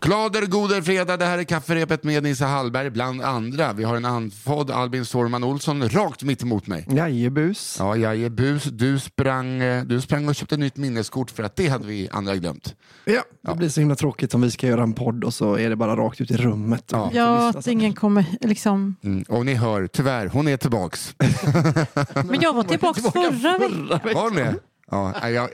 Glader goder fredag, det här är kafferepet med Nisse Hallberg bland andra. Vi har en andfådd Albin Sårman Olsson rakt mitt emot mig. Jajebus. Ja, jag är bus. Du sprang, eh, du sprang och köpte ett nytt minneskort för att det hade vi andra glömt. Ja, det blir så himla tråkigt om vi ska göra en podd och så är det bara rakt ut i rummet. Ja. Ja, att ingen kommer liksom... Mm. Och ni hör, tyvärr, hon är tillbaks. Men jag var tillbaka förra veckan. Var det? Ja, nej, jag,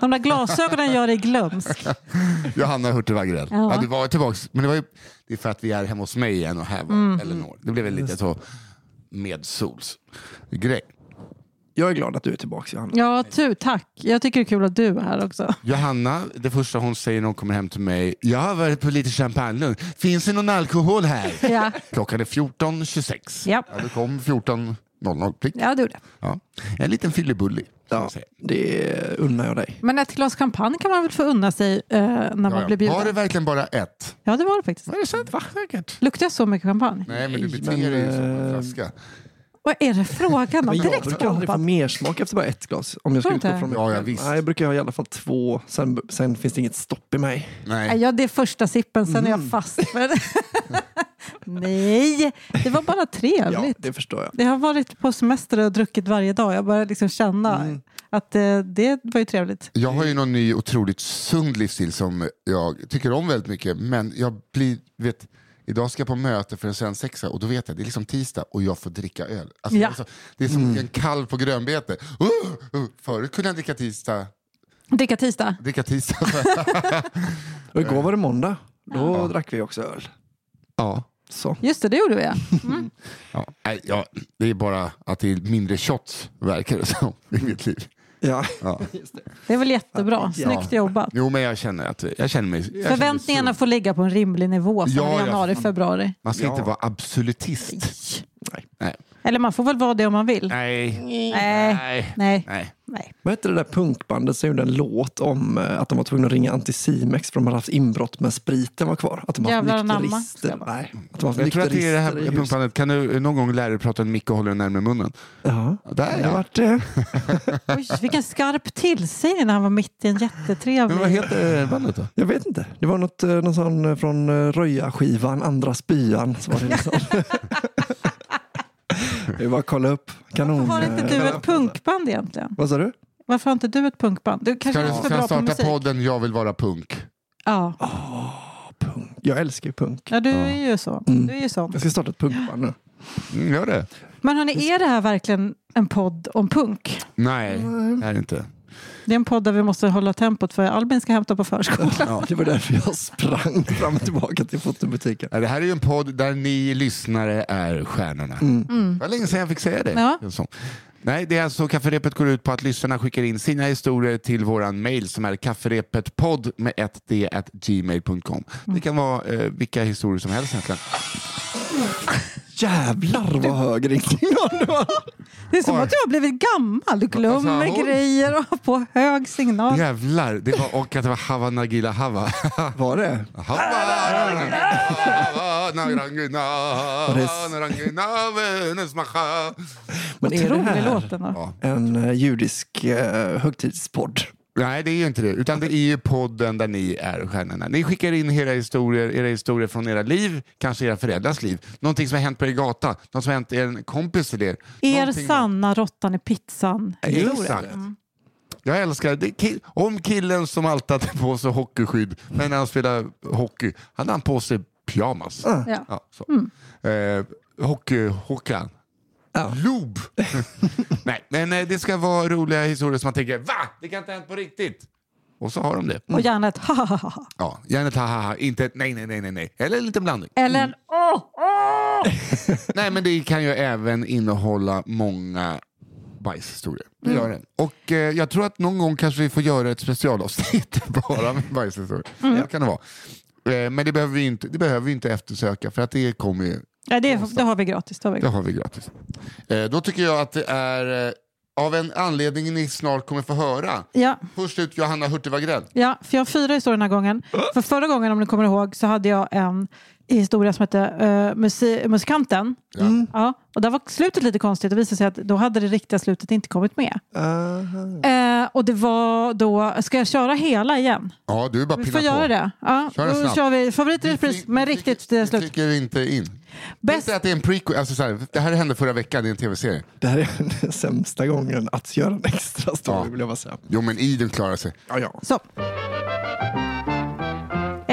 De där glasögonen gör dig glömsk. Johanna Hurtig Wagrell. Ja. Ja. du var tillbaks. Men det, var ju, det är för att vi är hemma hos mig igen och här var Mm. Elinor. Det blev väl lite så medsols grej. Jag är glad att du är tillbaka Johanna. Ja, tu, tack. Jag tycker det är kul att du är här också. Johanna, det första hon säger när hon kommer hem till mig, jag har varit på lite champagnelunch. Finns det någon alkohol här? Ja, Klockan är 14.26. Japp. Ja, du kom 14.00 prick. ja det gjorde jag. Ja. En liten fyllebully. Ja, det unnar jag dig. Men ett glas champagne kan man väl få unna sig eh, när man Ja, blir ja. Var det bjuden? verkligen bara ett? Ja, det var det faktiskt. Var det sant? Va? Säkert. Luktar jag så mycket champagne? Nej, men du Nej, beter men, dig ju som en eh, flaska. Vad är det frågan om? Men jag Direkt brukar aldrig få bombat. mer smak efter bara ett glas. Om jag ska Tror utgå inte? från mig Ja, ja, själv. visst. Nej, jag brukar ha i alla fall två. Sen, sen finns det inget stopp i mig. Nej, Nej. Ja, det är första sippen, sen är Mm. jag fast för det. Nej, det var bara Ja, trevligt. det förstår jag. Det har varit på semester och druckit varje dag. Jag börjar liksom känna Mm. att eh, det var ju trevligt. Jag har ju någon ny otroligt sund livsstil som jag tycker om väldigt mycket. Men jag blir, vet, idag ska jag på möte för en svensexa och då vet jag det är liksom tisdag och jag får dricka öl. Alltså, Ja. alltså, det är som en kalv på grönbete. Uh, uh, förut kunde jag dricka tisdag. Dricka tisdag. Dricka tisdag. Och igår var det måndag. Då drack vi också öl. ja. Så. Just det, det gjorde vi. ja. Ja, nej, ja, det är bara att det är mindre shots verkar det som i mitt liv. Ja. Ja. Det är väl jättebra. Ja. Snyggt jobbat. Jo, men jag känner att jag känner mig... Jag känner mig Förväntningarna får ligga på en rimlig nivå sen Ja, januari, februari. Man ska Ja. inte vara absolutist. Nej. Nej. Eller man får väl vara det om man vill. Nej. Nej. Nej. Nej. Nej. Vad hette det där punkbandet som gjorde en låt om eh, att de var tvungna att ringa Anticimex för de hade haft inbrott men spriten var kvar? Att de har haft nykterister. Nej, att de haft Jag tror att det är det här punkbandet. Kan du någon gång lära dig prata en mick och hålla den närmare munnen? Ja, Där det ja. har varit det. Oj, vilken skarp tillsägning när han var mitt i en jättetrevlig... Men vad heter bandet då? Jag vet inte. Det var något, eh, någon sån eh, från Röja-skivan, Andra spyan. Så var det liksom. Vi bara kolla upp. Kanon. Varför har inte du ett punkband egentligen? Vad sa du? Varför har inte du ett punkband? Du kanske Ska är för kan bra på starta musik. podden Jag vill vara punk? Ja. Punk. Jag älskar ju punk. ja, du är ju så. Mm. Du är ju sån. Jag ska starta ett punkband nu. Mm, gör det. Men hörni, är det här verkligen en podd om punk? Nej, det är det inte. Det är en podd där vi måste hålla tempot för Albin ska hämta på förskolan. Ja, det var därför jag sprang fram och tillbaka till fotobutiken. Det här är ju en podd där ni lyssnare är stjärnorna. Mm. Det var länge sedan jag fick säga det. Ja. Det är så. Nej, det är alltså kafferepet går ut på att lyssnarna skickar in sina historier till våran mail som är kafferepetpodd med ett d at gmail.com. Det kan vara eh, vilka historier som helst egentligen. Jävlar vad hög ringsignal det var. Det är som Oj. att du har blivit gammal. Du glömmer Alltså, grejer och har på hög signal. Jävlar, det var, och att det var Hava Nagila Hava. Var det? Hava. Men är det här en eh, judisk eh, högtidspodd? Nej, det är ju inte det. Utan det är ju podden där ni är stjärnorna. Ni skickar in era historier, era historier från era liv, kanske era föräldrars liv. Någonting som har hänt på er gata, något som har hänt en kompis till er. Er Någonting- sanna råttan i pizzan. Exakt. Jag älskar det. Om killen som alltid hade på sig hockeyskydd, men när han spelar hockey hade han på sig pyjamas. Ja. Ja, så. Eh, hockey, Håkan. Ja. Lob! Nej, men eh, det ska vara roliga historier som man tänker, va? Det kan inte ha hänt på riktigt. Och så har de det. Och gärna ett ha ha ha, ha. Ja, gärna ett ha inte ett nej, nej, nej, nej, nej. Eller en liten blandning. Eller en åh, åh. Nej, men det kan ju även innehålla många bajshistorier. Det gör det. Och eh, jag tror att någon gång kanske vi får göra ett specialavsnitt bara med bajshistorier. Det kan det vara. Eh, men det behöver, vi inte, det behöver vi inte eftersöka för att det kommer ju, Ja, det, det har vi gratis. Det har vi gratis. har vi gratis. Eh, då tycker jag att det är eh, av en anledning ni snart kommer få höra. Ja, Först ut Johanna Hurtig Wagrell. ja, för jag har fyra historier den här gången. För förra gången, om ni kommer ihåg, så hade jag en historia som hette uh, musi- Musikanten. Ja. Ja, och där var slutet lite konstigt. Det visade sig att då hade det riktiga slutet inte kommit med. Eh, och det var då, ska jag köra hela igen? Ja, du är bara Vi får göra på. det. Ja, Kör den då snabbt. kör vi favorit i Vi repris med vi riktigt eh, slut. Vi trycker inte in. Bäst, att det är en prequel, alltså så här, det här hände förra veckan i en tv-serie. Det här är den sämsta gången att göra en extra story Ja. vill jag bara säga. Jo men Iden klarar sig. Ja, ja. så.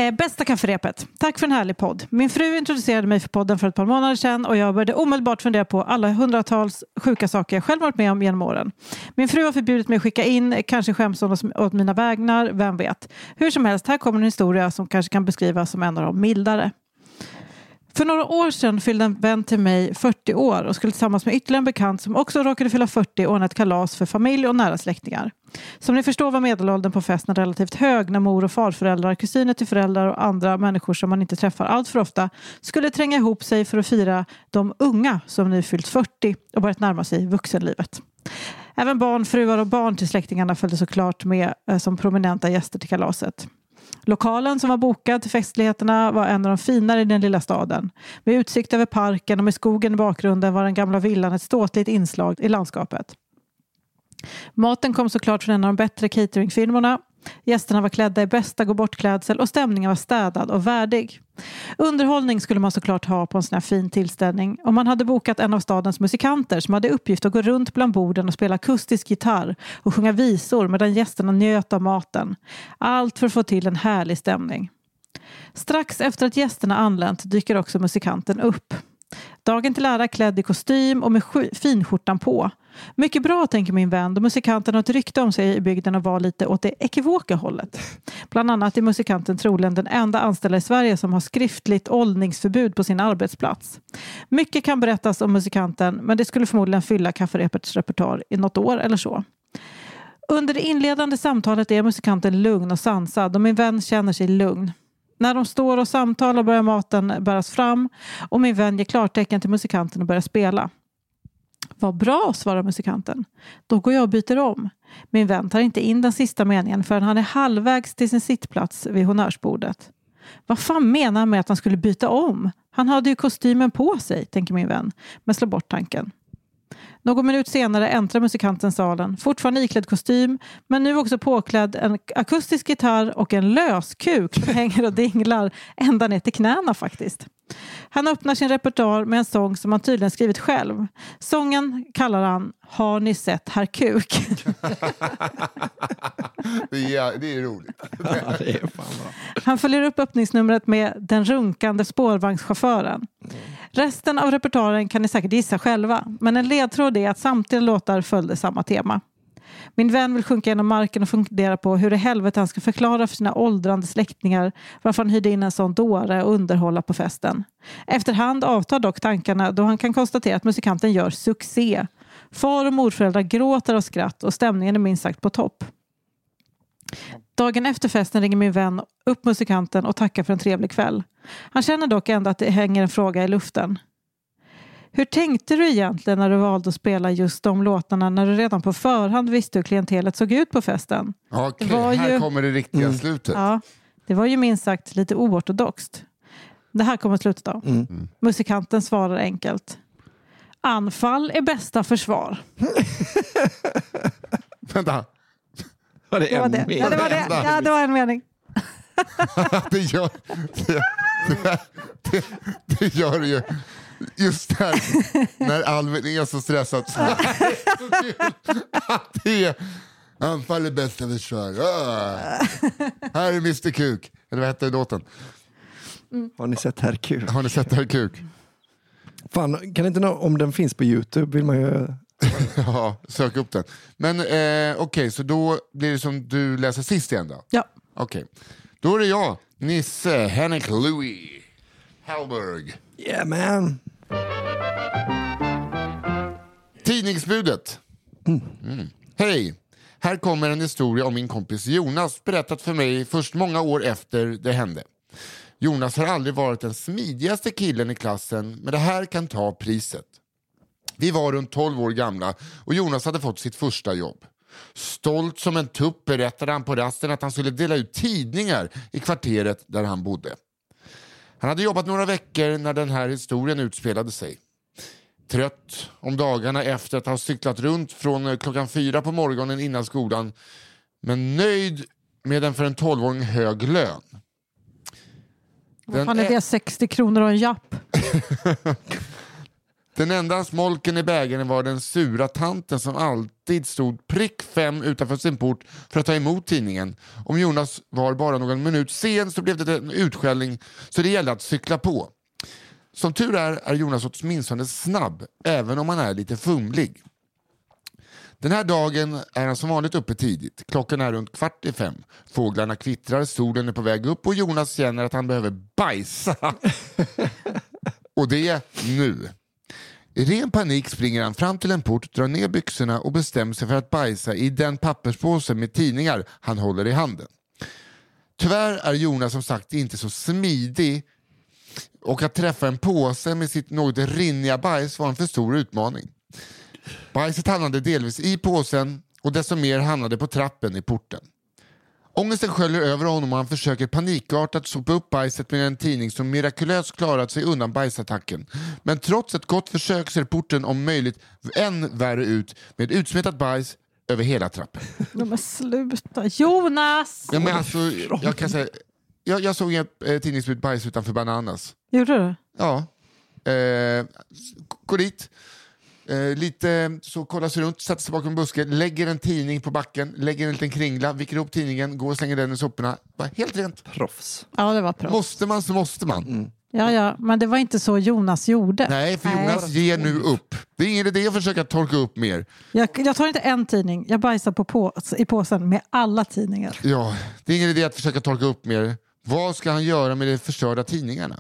Eh, bästa kafferepet. Tack för en härlig podd. Min fru introducerade mig för podden för ett par månader sedan och jag började omedelbart fundera på alla hundratals sjuka saker jag själv varit med om genom åren. Min fru har förbjudit mig att skicka in, kanske skäms hon åt- mina vägnar, vem vet. Hur som helst, här kommer en historia som kanske kan beskrivas som en av de mildare. För några år sedan fyllde en vän till mig 40 år och skulle tillsammans med ytterligare en bekant som också råkade fylla 40 ordna ett kalas för familj och nära släktingar. Som ni förstår var medelåldern på festen relativt hög när mor och farföräldrar, kusiner till föräldrar och andra människor som man inte träffar allt för ofta skulle tränga ihop sig för att fira de unga som nu fyllt 40 och börjat närma sig vuxenlivet. Även barn, fruar och barn till släktingarna följde såklart med eh, som prominenta gäster till kalaset. Lokalen som var bokad till festligheterna var en av de finare i den lilla staden. Med utsikt över parken och med skogen i bakgrunden var den gamla villan ett ståtligt inslag i landskapet. Maten kom såklart från en av de bättre cateringfirmorna. Gästerna var klädda i bästa gå bort-klädsel och stämningen var städad och värdig. Underhållning skulle man såklart ha på en sån här fin tillställning och man hade bokat en av stadens musikanter som hade uppgift att gå runt bland borden och spela akustisk gitarr och sjunga visor medan gästerna njöt av maten. Allt för att få till en härlig stämning. Strax efter att gästerna anlänt dyker också musikanten upp. Dagen till ära klädd i kostym och med finskjortan på. Mycket bra, tänker min vän, då musikanten har ett rykte om sig i bygden och var lite åt det ekivoka hållet. Bland annat är musikanten troligen den enda anställda i Sverige som har skriftligt åldningsförbud på sin arbetsplats. Mycket kan berättas om musikanten, men det skulle förmodligen fylla kafferepets repertoar i något år eller så. Under det inledande samtalet är musikanten lugn och sansad och min vän känner sig lugn. När de står och samtalar börjar maten bäras fram och min vän ger klartecken till musikanten att börja spela. Vad bra, svarar musikanten. Då går jag och byter om. Min vän tar inte in den sista meningen förrän han är halvvägs till sin sittplats vid honnörsbordet. Vad fan menar han med att han skulle byta om? Han hade ju kostymen på sig, tänker min vän, men slår bort tanken. Någon minut senare äntrar musikanten salen, fortfarande iklädd kostym, men nu också påklädd en akustisk gitarr och en löskuk som hänger och dinglar ända ner till knäna faktiskt. Han öppnar sin repertoar med en sång som han tydligen skrivit själv. Sången kallar han Har ni sett herr Kuk? Det är, det är roligt. Ja, det är fan bra. Han följer upp öppningsnumret med Den runkande spårvagnschauffören. Resten av repertoaren kan ni säkert gissa själva, men en ledtråd det att samtliga låtar följde samma tema. Min vän vill sjunka genom marken och fundera på hur i helvete han ska förklara för sina åldrande släktingar varför han hyrde in en sån dåre och underhålla på festen. Efterhand avtar dock tankarna då han kan konstatera att musikanten gör succé. Far och morföräldrar gråter av skratt och stämningen är minst sagt på topp. Dagen efter festen ringer min vän upp musikanten och tackar för en trevlig kväll. Han känner dock ändå att det hänger en fråga i luften. Hur tänkte du egentligen när du valde att spela just de låtarna när du redan på förhand visste hur klientelet såg ut på festen? Okej, här ju- kommer det riktiga Mm. slutet. Ja, det var ju minst sagt lite oortodoxt. Det här kommer slutet då. Mm. Musikanten svarar enkelt. Anfall är bästa försvar. Vänta, Var det Det var en det. mening? Ja, det var, det. Ja, det var en mening. det gör det, det, det, det gör ju. Just där, när Alvin är så stressad. Så det är så kul att det är anfall är bästa försvar. Ah. Här är Mr Kuk. Eller vad hette låten? Har ni sett Herr Kuk? Har ni sett Herr Kuk? Fan, kan inte nå- om den finns på Youtube vill man ju... Ja, sök upp den. Men eh, okej, så då blir det som du läser sist igen då? Ja. Okej, då är det jag, Nisse Henrik Louis Hallberg. Yeah man! Tidningsbudet. Mm. Hej! Här kommer en historia om min kompis Jonas berättat för mig först många år efter det hände. Jonas har aldrig varit den smidigaste killen i klassen men det här kan ta priset. Vi var runt 12 år gamla och Jonas hade fått sitt första jobb. Stolt som en tupp berättade han på rasten att han skulle dela ut tidningar i kvarteret där han bodde. Han hade jobbat några veckor när den här historien utspelade sig. Trött om dagarna efter att ha cyklat runt från eh, klockan fyra på morgonen innan skolan men nöjd med en för en 12-åring hög lön. Vad fan är är- det? 60 kronor och en japp? Den enda smolken i bägaren var den sura tanten som alltid stod prick fem utanför sin port för att ta emot tidningen. Om Jonas var bara någon minut sen så blev det en utskällning så det gällde att cykla på. Som tur är är Jonas åtminstone snabb, även om han är lite fumlig. Den här dagen är han som vanligt uppe tidigt. Klockan är runt kvart i fem. Fåglarna kvittrar, solen är på väg upp och Jonas känner att han behöver bajsa. och det nu. I ren panik springer han fram till en port, drar ner byxorna och bestämmer sig för att bajsa i den papperspåse med tidningar han håller i handen. Tyvärr är Jonas som sagt inte så smidig och att träffa en påse med sitt något rinniga bajs var en för stor utmaning. Bajset hamnade delvis i påsen och desto mer hamnade på trappen i porten. Ångesten sköljer över honom och han försöker panikartat sopa upp bajset med en tidning som mirakulöst klarat sig undan bajsattacken. Men trots ett gott försök ser porten om möjligt än värre ut med utsmetat bajs över hela trappen. Ja, men sluta. Jonas! Ja, men alltså, jag, kan säga, jag, jag såg en eh, tidningsbud bajs utanför Bananas. Gjorde du? Ja. Eh, gå dit. Eh, lite så kollar sig runt, sätter sig bakom en buske, lägger en tidning på backen, lägger en liten kringla, viker ihop tidningen, går och slänger den i soporna. Bara helt rent. Proffs. Ja, det var bra. Måste man så måste man. Ja, ja, men det var inte så Jonas gjorde. Nej, för Nej. Jonas ger nu upp. Det är ingen idé att försöka torka upp mer. Jag, jag tar inte en tidning, jag bajsar på på, i påsen med alla tidningar. Ja, det är ingen idé att försöka torka upp mer. Vad ska han göra med de förstörda tidningarna?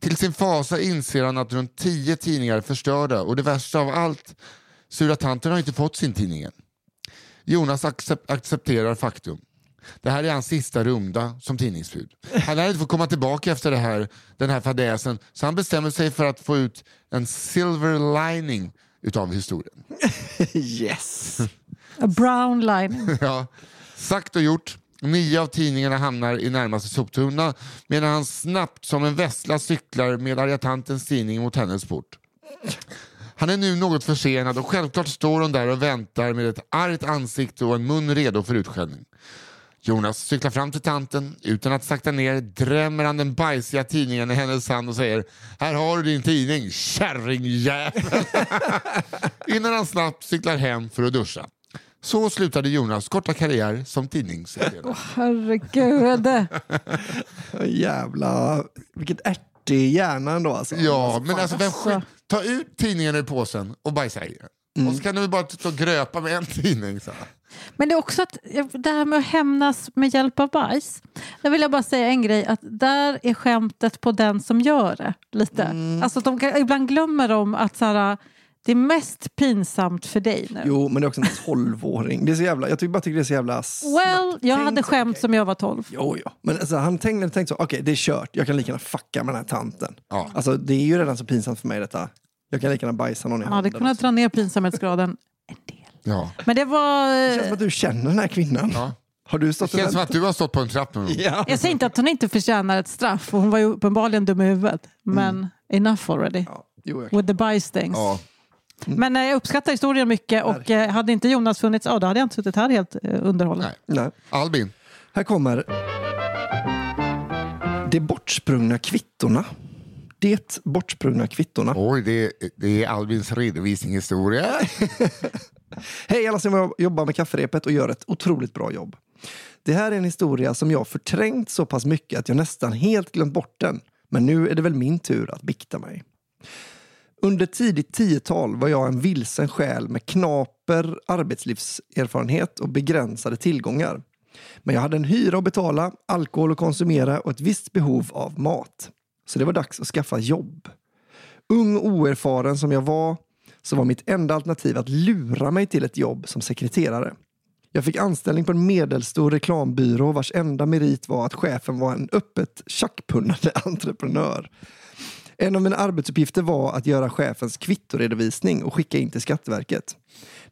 Till sin fasa inser han att runt tio tidningar är förstörda och det värsta av allt, sura tanten har inte fått sin tidning än. Jonas accep- accepterar faktum. Det här är hans sista runda som tidningsbud. Han lär inte få komma tillbaka efter det här, den här fadäsen så han bestämmer sig för att få ut en silver lining utav historien. Yes! A brown line. Ja, sagt och gjort. Nio av tidningarna hamnar i närmaste soptunna medan han snabbt som en vessla cyklar med arga tantens tidning mot hennes port. Han är nu något försenad och självklart står hon där och väntar med ett argt ansikte och en mun redo för utskällning. Jonas cyklar fram till tanten. Utan att sakta ner drämmer han den bajsiga tidningen i hennes hand och säger Här har du din tidning, kärringjävel! Innan han snabbt cyklar hem för att duscha. Så slutade Jonas korta karriär som tidningsutredare. Herregud. Jävla... Vilket ärtig hjärna ändå alltså. Ja, men alltså, vem alltså. skit, ta ut tidningen ur påsen och bajsa i den. Och så kan du bara stå och gröpa med en tidning. Så. Men det är också att det här med att hämnas med hjälp av bajs. Där vill jag bara säga en grej, att där är skämtet på den som gör det. lite. Alltså de, kan- ibland glömmer de att så här, Det är mest pinsamt för dig nu. Jo, men det är också en tolvåring. Det är så jävla, jag tycker bara tycker det är så jävla... Well, jag tänkt. hade skämt som jag var 12. Jo, jo. Men alltså, han tänkte, tänkte så, okej det är kört, jag kan lika gärna fucka med den här tanten. Ja. Alltså det är ju redan så pinsamt för mig detta. Jag kan lika gärna bajsa någon i Han hade handen. kunnat dra ner pinsamhetsgraden en del. Ja. Men det var... Det känns som att du känner den här kvinnan. Ja. Har du Det stått och känns som att du har stått på en trapp. Ja. Jag säger inte att hon inte förtjänar ett straff, och hon var ju uppenbarligen dum i huvudet. Men enough already. Ja, jo. Mm. With the bystings. Ja. Men eh, jag uppskattar historien mycket och eh, hade inte Jonas funnits, ja, då hade jag inte suttit här helt eh, underhållen. Nej. Nej. Albin, Här kommer De bortsprungna kvittorna. Det bortsprungna kvittorna. oj det, det är Albins redovisningshistoria. Hej alla som jobbar med kafferepet och gör ett otroligt bra jobb. Det här är en historia som jag förträngt så pass mycket att jag nästan helt glömt bort den. Men nu är det väl min tur att bikta mig. Under tidigt tiotal var jag en vilsen själ med knaper arbetslivserfarenhet och begränsade tillgångar. Men jag hade en hyra att betala, alkohol att konsumera och ett visst behov av mat. Så det var dags att skaffa jobb. Ung och oerfaren som jag var så var mitt enda alternativ att lura mig till ett jobb som sekreterare. Jag fick anställning på en medelstor reklambyrå vars enda merit var att chefen var en öppet tjackpunnande entreprenör. En av mina arbetsuppgifter var att göra chefens kvittoredovisning och skicka in till Skatteverket.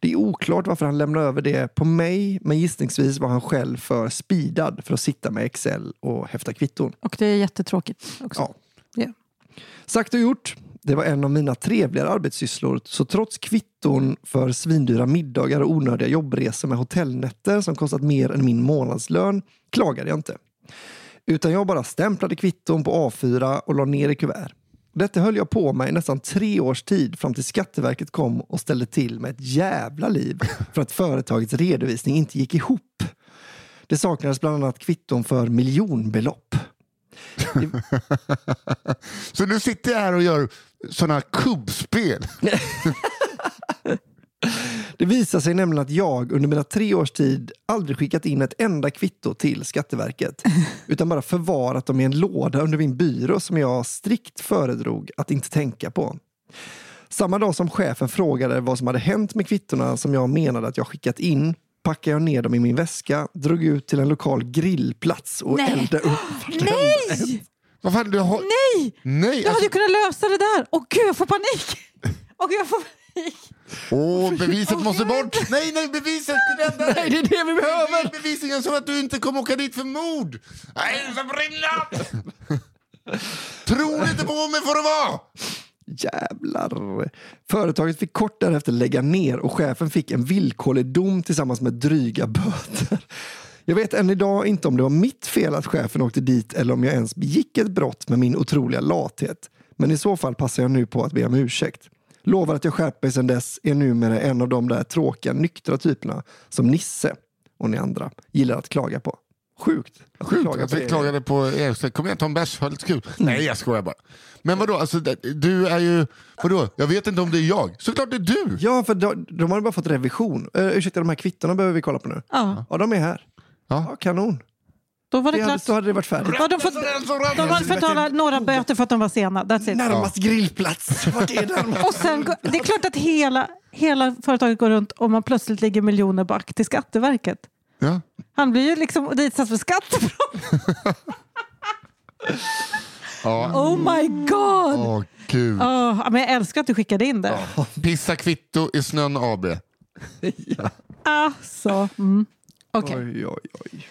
Det är oklart varför han lämnade över det på mig, men gissningsvis var han själv för speedad för att sitta med Excel och häfta kvitton. Och det är jättetråkigt också. Ja. Ja. Sagt och gjort. Det var en av mina trevligare arbetssysslor. Så trots kvitton för svindyra middagar och onödiga jobbresor med hotellnätter som kostat mer än min månadslön klagade jag inte. Utan jag bara stämplade kvitton på A4 och la ner i kuvert. Detta höll jag på med i nästan tre års tid fram till Skatteverket kom och ställde till med ett jävla liv för att företagets redovisning inte gick ihop. Det saknades bland annat kvitton för miljonbelopp. Så nu sitter jag här och gör sådana kubbspel. Det visar sig nämligen att jag under mina tre års tid aldrig skickat in ett enda kvitto till Skatteverket. Utan bara förvarat dem i en låda under min byrå som jag strikt föredrog att inte tänka på. Samma dag som chefen frågade vad som hade hänt med kvittorna som jag menade att jag skickat in packade jag ner dem i min väska, drog ut till en lokal grillplats och Nej. eldade upp. Nej! Vad fan, du har... Nej! Nej! Jag hade Alltså, ju kunnat lösa det där. Åh gud, jag får panik! Åh gud, jag får åh, beviset måste bort! Nej, nej, beviset! Det dig. Nej, det är det vi behöver! Nej, bevisningen så att du inte kommer åka dit för mord! Nej, det ska brinna! Tror inte på mig får det vara! Jävlar. Företaget fick kort därefter lägga ner och chefen fick en villkorlig dom tillsammans med dryga böter. Jag vet än idag inte om det var mitt fel att chefen åkte dit eller om jag ens begick ett brott med min otroliga lathet. Men i så fall passar jag nu på att be om ursäkt. Lovar att jag skärpt mig sedan dess är numera en av de där tråkiga nyktra typerna som Nisse och ni andra gillar att klaga på. Sjukt. att Sjukt klaga att vi klagade på er. Kom igen, ta en bärs, ha lite kul. Nej, jag skojar bara. Men vadå, alltså, du är ju... Vadå, jag vet inte om det är jag. Såklart det är du! Ja, för de, de har bara fått revision. Uh, ursäkta, de här kvittorna behöver vi kolla på nu. Ja, Ja, de är här. Ja. Ja, kanon. Då var det Det hade, klart. så hade det varit färdigt. Ja, de, får, de hade betala några böter för att de var sena. That's it. Närmast grillplats. Vart är den? Och sen, det är klart att hela, hela företaget går runt och man plötsligt ligger miljoner back till Skatteverket. Ja. Han blir ju liksom ditsatt för skattebrott. Ja. Oh my god! Åh, gud. Åh, men jag älskar att du skickade in det. Pissa kvitto i snön AB. Alltså. Mm. Okej. Oj, oj, oj.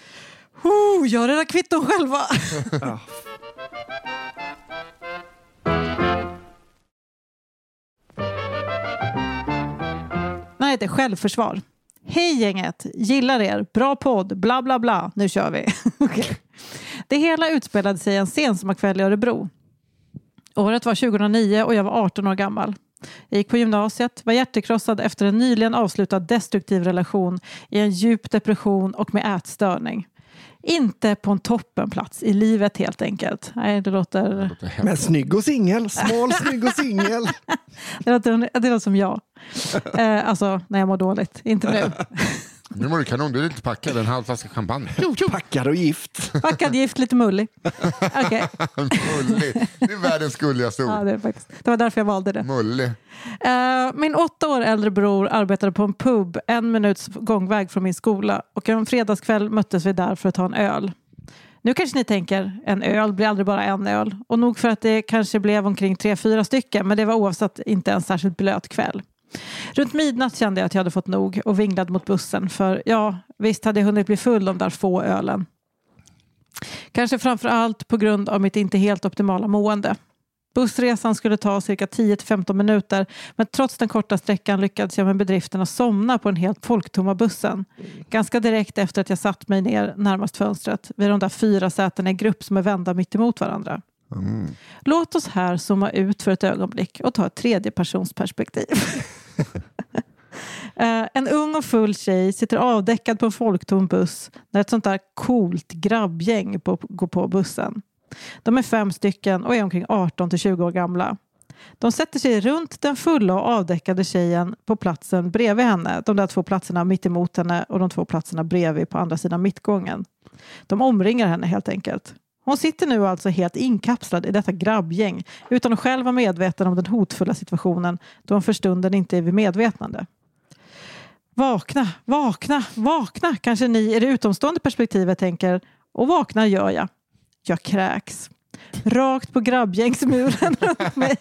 Oh, gör era kvitton själva. Ja. Den heter Självförsvar. Hej gänget! Gillar er. Bra podd. Bla bla bla. Nu kör vi. Det hela utspelade sig en sensommarkväll i Örebro. Året var 2009 och jag var 18 år gammal. Jag gick på gymnasiet, var hjärtekrossad efter en nyligen avslutad destruktiv relation i en djup depression och med ätstörning. Inte på en toppenplats i livet helt enkelt. Nej, det låter... Men snygg och singel. Smal, snygg och singel. Det låter, det låter som jag. Eh, alltså när jag mår dåligt, inte nu. Nu mår du kanon, du är lite packad. En halv flaska champagne. Jo, jo. Packad och gift. Packad gift, lite mullig. Okej. Mullig. Det är världens gulligaste Ja, ord. det, är faktiskt. det var därför jag valde det. Mullig. Eh, min åtta år äldre bror arbetade på en pub en minuts gångväg från min skola och en fredagskväll möttes vi där för att ta en öl. Nu kanske ni tänker, en öl blir aldrig bara en öl. Och nog för att det kanske blev omkring tre, fyra stycken, men det var oavsett inte en särskilt blöt kväll. Runt midnatt kände jag att jag hade fått nog och vinglade mot bussen. För ja, visst hade jag hunnit bli full de där få ölen. Kanske framför allt på grund av mitt inte helt optimala mående. Bussresan skulle ta cirka 10-15 minuter men trots den korta sträckan lyckades jag med bedriften att somna på den helt folktomma bussen. Ganska direkt efter att jag satt mig ner närmast fönstret vid de där fyra sätena i grupp som är vända mitt emot varandra. Låt oss här zooma ut för ett ögonblick och ta ett tredjepersonsperspektiv. Eh, en ung och full tjej sitter avdäckad på en folktom buss när ett sånt där coolt grabbgäng på, går på bussen. De är fem stycken och är omkring 18 till 20 år gamla. De sätter sig runt den fulla och avdäckade tjejen på platsen bredvid henne. De där två platserna mitt emot henne och de två platserna bredvid på andra sidan mittgången. De omringar henne helt enkelt. Hon sitter nu alltså helt inkapslad i detta grabbgäng utan att själv vara medveten om den hotfulla situationen då hon för stunden inte är vid medvetande. Vakna, vakna, vakna, kanske ni i det utomstående perspektivet tänker. Och vakna gör jag. Jag kräks. Rakt på grabbgängsmuren runt mig.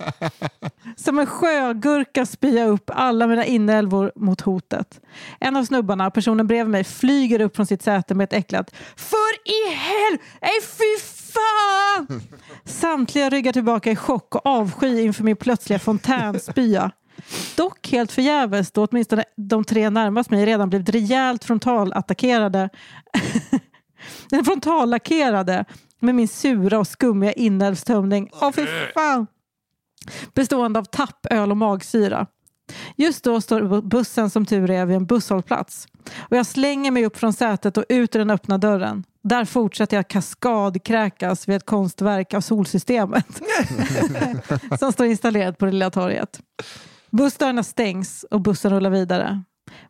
Som en sjögurka spyr jag upp alla mina inälvor mot hotet. En av snubbarna, personen bredvid mig, flyger upp från sitt säte med ett äcklat För i hel... Nej fy fan! Samtliga ryggar tillbaka i chock och avsky inför min plötsliga fontänspya. Dock helt förgäves då åtminstone de tre närmast mig redan blivit rejält frontalattackerade frontallackerade med min sura och skummiga inälvstömning. Åh fy fan! Bestående av tapp, öl och magsyra. Just då står bussen som tur är vid en busshållplats. Och jag slänger mig upp från sätet och ut ur den öppna dörren. Där fortsätter jag kaskadkräkas vid ett konstverk av solsystemet. som står installerat på det lilla torget. Bussdörrarna stängs och bussen rullar vidare.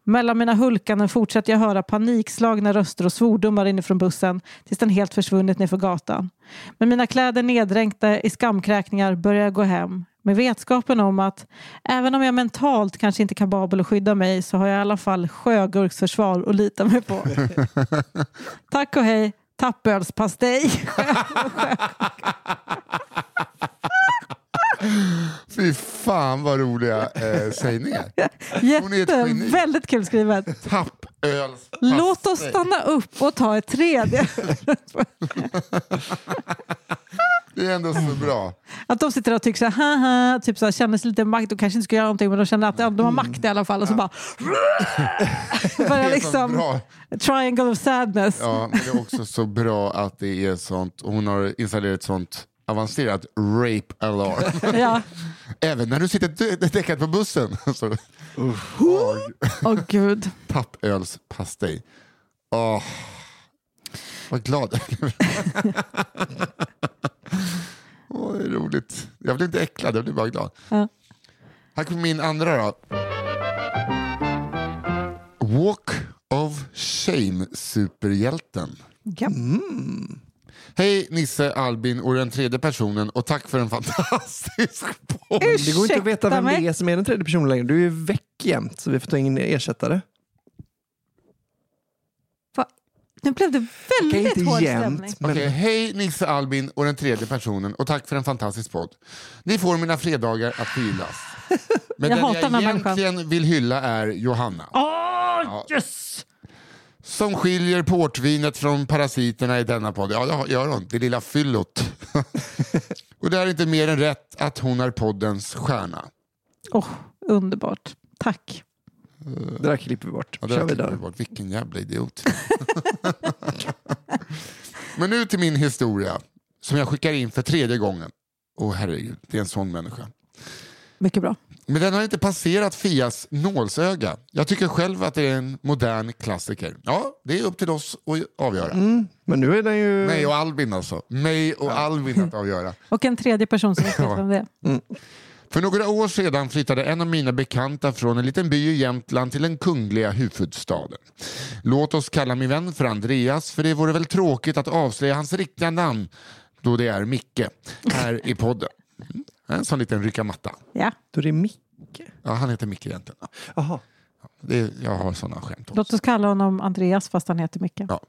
Mellan mina hulkanden fortsätter jag höra panikslagna röster och svordomar inifrån bussen tills den helt försvunnit nerför gatan. Med mina kläder neddränkta i skamkräkningar börjar jag gå hem med vetskapen om att även om jag mentalt kanske inte är kapabel att skydda mig så har jag i alla fall sjögurksförsvar att lita mig på. Tack och hej, tappölspastej. Fy fan vad roliga eh, sägningar. Jätte, väldigt kul skrivet. Tappöls Låt oss stanna upp och ta ett tredje. Det är ändå så bra. Att de sitter och tycker så här, haha, typ så här, känner sig lite makt och kanske inte ska göra någonting men de känner att ja, de har makt i alla fall och så bara så liksom triangle of sadness. Ja, men det är också så bra att det är sånt. Hon har installerat sånt avancerat rape alarm. Ja. Även när du sitter däckad på bussen. Åh gud. tappölspastej. Åh, vad glad jag blev. Åh, det är roligt. Jag blir inte äcklad, jag blir bara glad. Ja. Här kommer min andra då. Walk of Shame-superhjälten. Ja. Hej Nisse, Albin och den tredje personen och tack för en fantastisk podd. Det går inte att veta vem mig. det är som är den tredje personen längre. Du är ju väck jämt så vi får ta in ersättare. Va? Nu blev det väldigt inte hård jämt, stämning. men Okej, hej Nisse, Albin och den tredje personen och tack för en fantastisk podd. Ni får mina fredagar att hyllas. Men Jag den hatar jag här människan. egentligen vill hylla är Johanna. Åh, yes! Som skiljer portvinet från parasiterna i denna podd. Ja, det gör hon. Det lilla fyllot. och det är inte mer än rätt att hon är poddens stjärna. Åh, underbart. Tack. Det där klipper vi bort. Ja, det Kör vidare. vi bort. Vilken jävla idiot. Men nu till min historia som jag skickar in för tredje gången. Åh herregud, det är en sån människa. Mycket bra. Men den har inte passerat Fias nålsöga. Jag tycker själv att det är en modern klassiker. Ja, det är upp till oss att avgöra. Mm, men nu är den ju... Mig och Albin alltså. Mig och Albin att avgöra. Och en tredje person som inte vet Ja. vem det är. För några år sedan flyttade en av mina bekanta från en liten by i Jämtland till den kungliga huvudstaden. Låt oss kalla min vän för Andreas, för det vore väl tråkigt att avslöja hans riktiga namn då det är Micke här i podden. Mm. En sån liten rycka matta. Ja. Då är det Micke. Ja, han heter Micke egentligen. Jaha. Det, jag har såna skämt också. Låt oss kalla honom Andreas fast han heter Micke. Ja.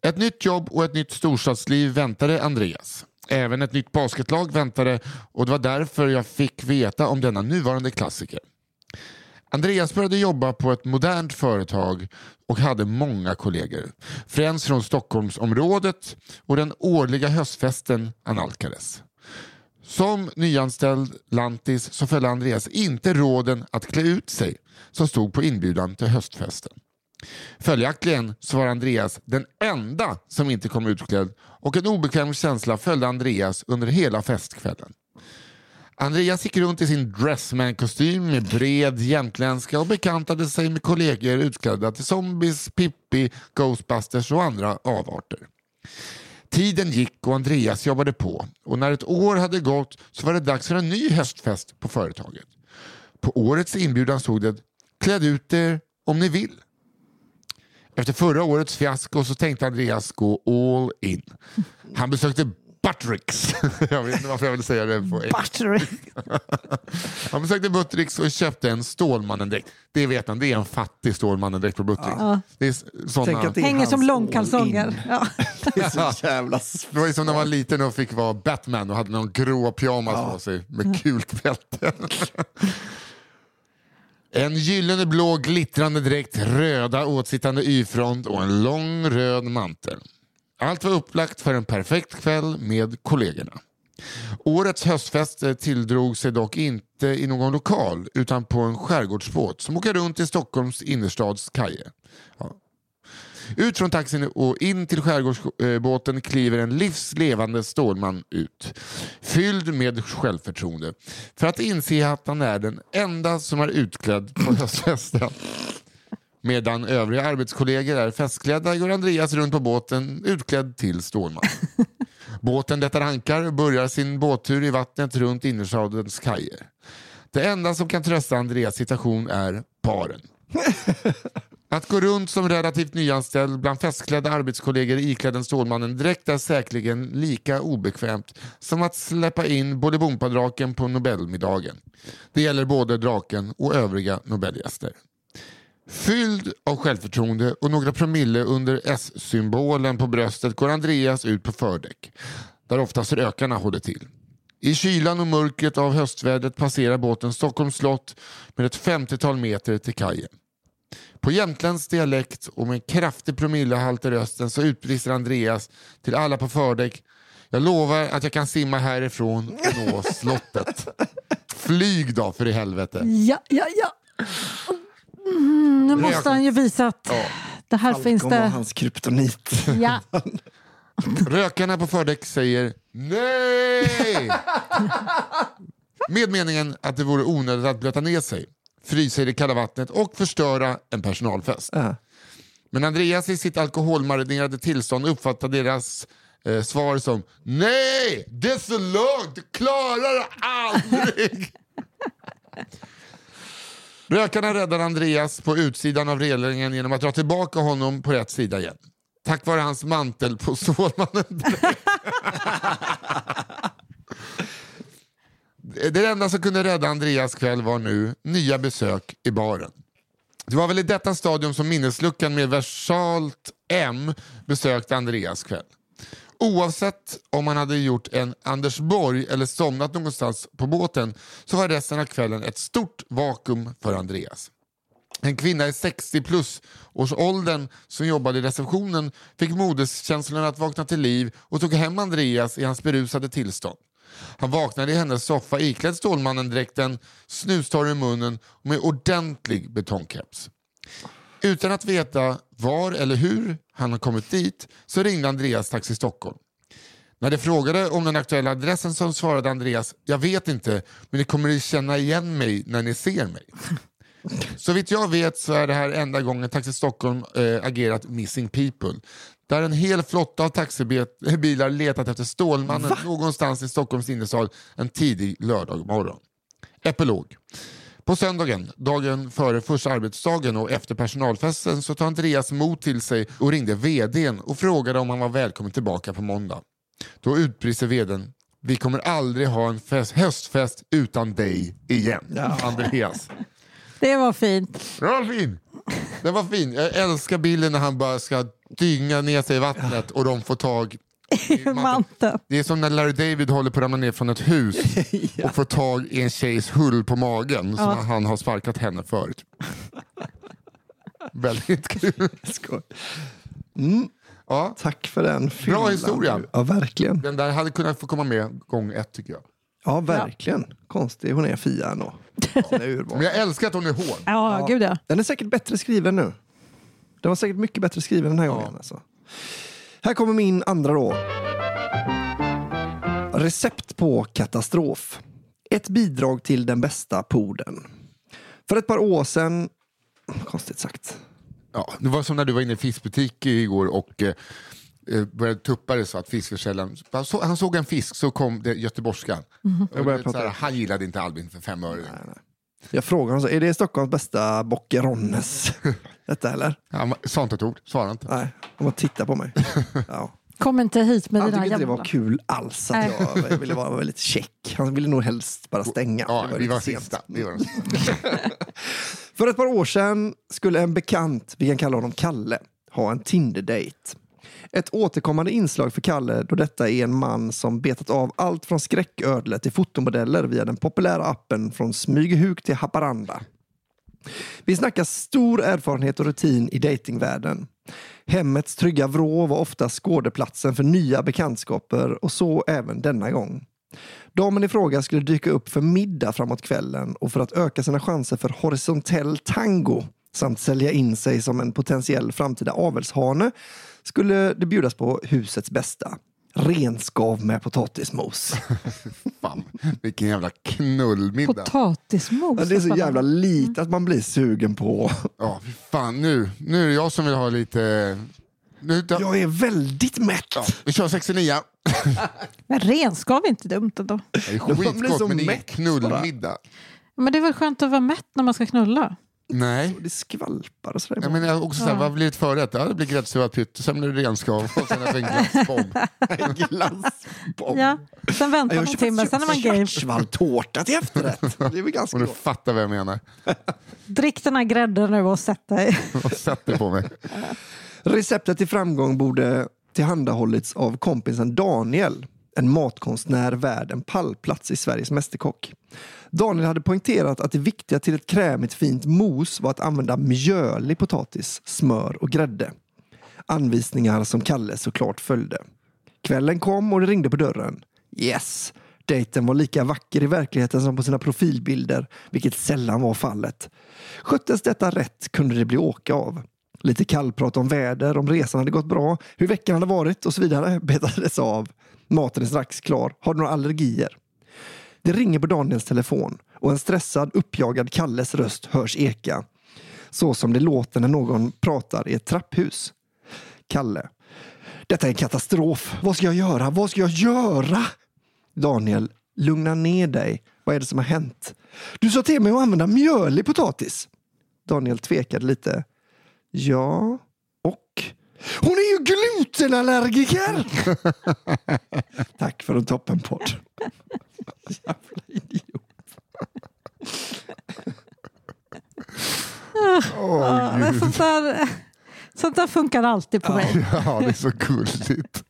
Ett nytt jobb och ett nytt storstadsliv väntade Andreas. Även ett nytt basketlag väntade och det var därför jag fick veta om denna nuvarande klassiker. Andreas började jobba på ett modernt företag och hade många kollegor. Främst från Stockholmsområdet och den årliga höstfesten analkades. Som nyanställd lantis så följde Andreas inte råden att klä ut sig som stod på inbjudan till höstfesten. Följaktligen så var Andreas den enda som inte kom utklädd och en obekväm känsla följde Andreas under hela festkvällen. Andreas gick runt i sin dressman-kostym med bred jämtländska och bekantade sig med kollegor utklädda till zombies, Pippi, Ghostbusters och andra avarter. Tiden gick och Andreas jobbade på och när ett år hade gått så var det dags för en ny höstfest på företaget. På årets inbjudan stod det “Kläd ut er om ni vill”. Efter förra årets fiasko så tänkte Andreas gå all in. Han besökte Buttricks. Jag vet inte varför jag vill säga det på. Han besökte Buttricks och köpte en Stålmannen-dräkt. Det vet han, det är en fattig Stålmannen-dräkt på Buttricks. Det är Tänk såna... att det är Hänger som långkalsonger. Ja. Det är så jävla Det var som när man var liten och fick vara Batman och hade någon grå pyjamas på sig med kult bälte. En gyllene blå glittrande dräkt, röda åtsittande y-front och en lång röd mantel. Allt var upplagt för en perfekt kväll med kollegorna. Årets höstfest eh, tilldrog sig dock inte i någon lokal utan på en skärgårdsbåt som åker runt i Stockholms innerstads kajer. Ja. Ut från taxin och in till skärgårdsbåten kliver en livslevande Stålman ut. Fylld med självförtroende. För att inse att han är den enda som är utklädd på höstfesten. Medan övriga arbetskollegor är festklädda går Andreas runt på båten utklädd till Stålman. Båten lättar ankar och börjar sin båttur i vattnet runt innerstadens kajer. Det enda som kan trösta Andreas situation är baren. Att gå runt som relativt nyanställd bland festklädda arbetskollegor iklädd en Stålmannen direkt är säkerligen lika obekvämt som att släppa in Bolibompa-draken på Nobelmiddagen. Det gäller både draken och övriga Nobelgäster. Fylld av självförtroende och några promille under S-symbolen på bröstet går Andreas ut på fördäck, där oftast rökarna håller till. I kylan och mörkret av höstvädret passerar båten Stockholms slott med ett 50-tal meter till kajen. På jämtländsk dialekt och med en kraftig promillehalt i rösten så utbrister Andreas till alla på fördäck. Jag lovar att jag kan simma härifrån och nå slottet. Flyg då för i helvete. Ja, ja, ja. Mm, nu måste han ju visa att det här finns Falcon var det. hans kryptonit. Ja. Rökarna på fördäck säger nej! Med meningen att det vore onödigt att blöta ner sig, frysa i det kalla vattnet och förstöra en personalfest. Ja. Men Andreas i sitt alkoholmarinerade tillstånd uppfattar deras eh, svar som Nej, det är så långt, du klarar det aldrig! Rökarna räddar Andreas på utsidan av relingen genom att dra tillbaka honom på rätt sida igen. Tack vare hans mantel på Stålmannen. Det enda som kunde rädda Andreas kväll var nu nya besök i baren. Det var väl i detta stadium som minnesluckan med versalt M besökte Andreas kväll. Oavsett om han hade gjort en Anders Borg eller somnat någonstans på båten så var resten av kvällen ett stort vakuum för Andreas. En kvinna i 60 plus års åldern som jobbade i receptionen fick moderskänslorna att vakna till liv och tog hem Andreas i hans berusade tillstånd. Han vaknade i hennes soffa iklädd Stålmannen-dräkten, snustorr i munnen och med ordentlig betongkeps. Utan att veta var eller hur han har kommit dit så ringde Andreas Taxi Stockholm. När de frågade om den aktuella adressen så svarade Andreas “Jag vet inte, men ni kommer att känna igen mig när ni ser mig”. Så vitt jag vet så är det här enda gången Taxi Stockholm äh, agerat Missing People. Där en hel flotta av taxibilar letat efter Stålmannen någonstans i Stockholms innerstad en tidig lördagmorgon. Epilog. På söndagen, dagen före första arbetsdagen och efter personalfesten så tar Andreas mod till sig och ringde vdn och frågade om han var välkommen tillbaka på måndag. Då utbrister vdn vi kommer aldrig ha en fest, höstfest utan dig igen. Andreas. Det var fint. Var fin. Den var fin. Jag älskar bilden när han bara ska dynga ner sig i vattnet och de får tag i Manteln. Det är som när Larry David håller på att ramla ner från ett hus och får tag i en tjejs hull på magen som han har sparkat henne förut. Väldigt kul. Skoj. Ja, Tack för den fyllan. historia. Ja, verkligen. den där hade kunnat få komma med gång ett tycker jag. Ja, verkligen. Konstig hon är Fia ändå. Hon är urval. Men jag älskar att hon är hård. Ja, gud ja. Den är säkert bättre skriven nu. Den var säkert mycket bättre skriven den här gången. Alltså. Här kommer min andra då. Recept på katastrof. Ett bidrag till den bästa poden. För ett par år sedan, konstigt sagt, Ja, det var som när du var inne i fiskbutik igår och eh, började tuppa det så att fiskförsäljaren, han, så, han såg en fisk så kom det göteborgskan. Här, prata. han gillade inte Albin för fem öre. jag frågar honom så, är det Stockholms bästa Boccheronnes? Detta eller? Han sa inte ett ord, svarade inte. Nej, om man tittar på mig. Ja. Kom inte hit med Han dina tyckte inte det jävla... var kul alls att Nej. jag ville vara väldigt check. Han ville nog helst bara stänga. Ja, Det vi var sent. sista. Vi var. För ett par år sedan skulle en bekant, vi kan kalla honom Kalle, ha en Tinder-date. Ett återkommande inslag för Kalle då detta är en man som betat av allt från skräcködlor till fotomodeller via den populära appen från Smygehuk till Haparanda. Vi snackar stor erfarenhet och rutin i datingvärlden. Hemmets trygga vrå var ofta skådeplatsen för nya bekantskaper och så även denna gång. Damen i fråga skulle dyka upp för middag framåt kvällen och för att öka sina chanser för horisontell tango samt sälja in sig som en potentiell framtida avelshane skulle det bjudas på husets bästa. Renskav med potatismos. Fan, vilken jävla knullmiddag. Potatismos. Ja, det är så jävla lite att man blir sugen på. Ja, fan nu. Nu är det jag som vill ha lite... Nu, ja. Jag är väldigt mätt. Vi kör 69. Men renskav är inte dumt ändå. Det är skitgott men det är mätt knullmiddag. Men det är väl skönt att vara mätt när man ska knulla? Nej. Det skvalpar och sådär. Jag menar också såhär, vad blir det förrätt? Ja, det blir gräddstuvad pytt, sen blir det renskav och sen är det en glassbomb. Glassbomb. Ja. Sen väntar man en timme, sen är man game. Schwarzwaldtårta till efterrätt. Det är väl ganska Och du fattar vad jag menar. Drick den här grädden nu och sätt dig. Och sätt det på mig. Receptet till framgång borde tillhandahållits av kompisen Daniel, en matkonstnär värd en pallplats i Sveriges Mästerkock. Daniel hade poängterat att det viktiga till ett krämigt fint mos var att använda mjölig potatis, smör och grädde. Anvisningar som Kalle såklart följde. Kvällen kom och det ringde på dörren. Yes! Dejten var lika vacker i verkligheten som på sina profilbilder, vilket sällan var fallet. Sköttes detta rätt kunde det bli åka av. Lite kallprat om väder, om resan hade gått bra, hur veckan hade varit och så vidare betades av. Maten är strax klar. Har du några allergier? Det ringer på Daniels telefon och en stressad, uppjagad Kalles röst hörs eka. Så som det låter när någon pratar i ett trapphus. Kalle. Detta är en katastrof. Vad ska jag göra? Vad ska jag göra? Daniel. Lugna ner dig. Vad är det som har hänt? Du sa till mig att använda mjölig potatis. Daniel tvekade lite. Ja, och? Hon är ju glutenallergiker! Tack för en toppenpodd. Jävla idiot. Ja, men sånt, där, sånt där funkar alltid på mig. Ja, det är så gulligt.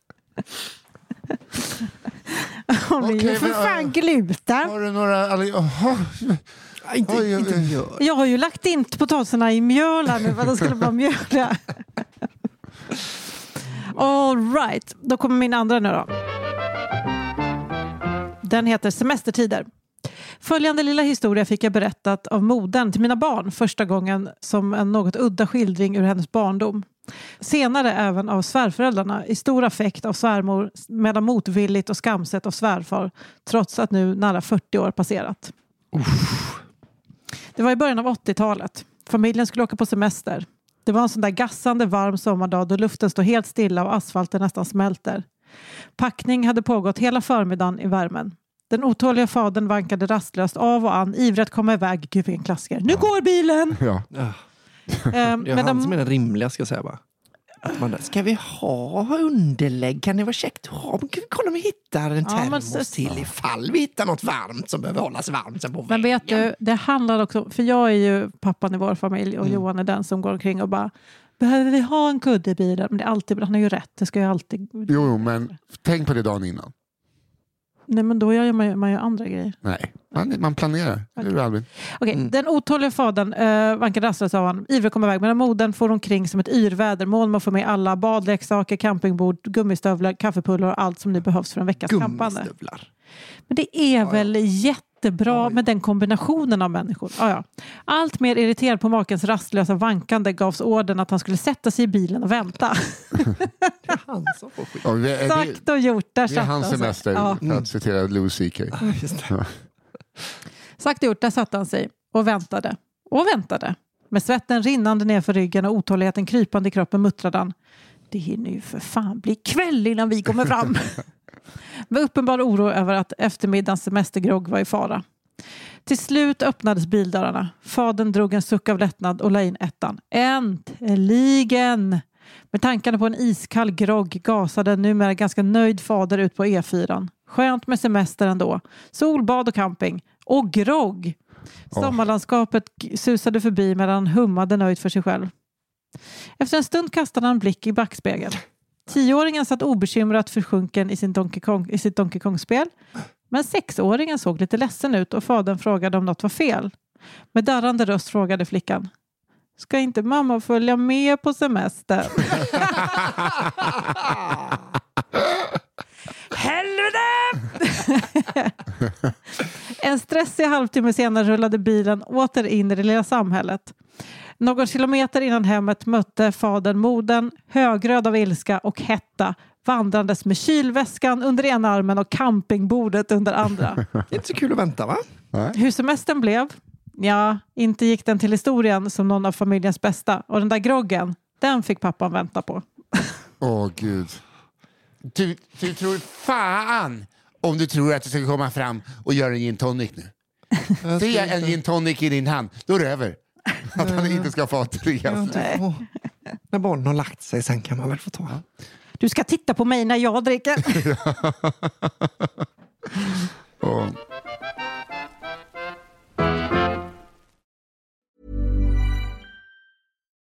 Hon är ju Okej, för fan äh, gluten. Har du några... Nej, inte, Oj, oj, inte oj. mjöl. Jag har ju lagt in potatisarna i mjöl här nu för att de skulle vara mjöliga. All right, då kommer min andra nu då. Den heter Semestertider. Följande lilla historia fick jag berättat av modern till mina barn första gången som en något udda skildring ur hennes barndom. Senare även av svärföräldrarna i stor affekt av svärmor medan motvilligt och skamset av svärfar trots att nu nära 40 år passerat. Det var i början av 80-talet. Familjen skulle åka på semester. Det var en sån där gassande varm sommardag då luften står helt stilla och asfalten nästan smälter. Packning hade pågått hela förmiddagen i värmen. Den otåliga fadern vankade rastlöst av och an, ivrig att komma iväg. Gud vilken klassiker. Nu går bilen! Ja. Ehm, Det är men han de- som är den rimliga ska jag säga bara. Att man, ska vi ha underlägg? Kan det vara käckt att ha? Kan vi kolla om vi hittar en Ja, men termos så- till ifall vi hittar något varmt som behöver hållas varmt sen på Men vet du, det handlar också, för jag är ju pappan i vår familj Mm. och Johan är den som går omkring och bara Behöver vi ha en kudde i bilen? Men det är alltid, han har ju rätt, det ska ju alltid... Jo, jo, men tänk på det dagen innan. Nej men då gör man ju, man ju andra grejer. Nej, man, man planerar. Hur Albin? Okej, Mm. Den otåliga fadern uh, vankade rastlöst av ivrig att komma iväg, medan modern får omkring som ett yrväder, mål med att få med alla badleksaker, campingbord, gummistövlar, kaffepulver och allt som nu behövs för en veckas. Gummistövlar. Men det är väl jättebra Oj. med den kombinationen av människor. Ja, ja. Allt mer irriterad på makens rastlösa vankande gavs orden att han skulle sätta sig i bilen och vänta. Det är han som får skit. Ja, det, är- det, Sagt och gjort, där det är satt hans han sig. semester, Ja. för att citera Louis CK. Just det. Sagt och gjort, där satte han sig och väntade. Och väntade. Med svetten rinnande ner för ryggen och otåligheten krypande i kroppen muttrade han. Det hinner ju för fan bli kväll innan vi kommer fram. Med uppenbar oro över att eftermiddagens semestergrogg var i fara. Till slut öppnades bildörrarna. Fadern drog en suck av lättnad och la in ettan. Äntligen! Med tankarna på en iskall grogg gasade en numera ganska nöjd fader ut på E4. Skönt med semester ändå. Solbad och camping. Och grogg! Sommarlandskapet susade förbi medan han hummade nöjt för sig själv. Efter en stund kastade han en blick i backspegeln. Tioåringen satt obekymrat försjunken i, sin Donkey Kong, i sitt Donkey Kong-spel. Men sexåringen såg lite ledsen ut och fadern frågade om något var fel. Med darrande röst frågade flickan. Ska inte mamma följa med på semester? Helvete! en stressig halvtimme senare rullade bilen åter in i det lilla samhället. Någon kilometer innan hemmet mötte fadern modern, högröd av ilska och hetta, vandrandes med kylväskan under ena armen och campingbordet under andra. Det är inte så kul att vänta va? Hur semestern blev? Ja, inte gick den till historien som någon av familjens bästa. Och den där groggen, den fick pappan vänta på. Åh gud. Du, du tror fan om du tror att du ska komma fram och göra en gin tonic nu. Se en gin tonic i din hand, då är det över. Att han inte ska få tre. Åh, När barnen har lagt sig sen kan man väl få ta. Du ska titta på mig när jag dricker. Åh.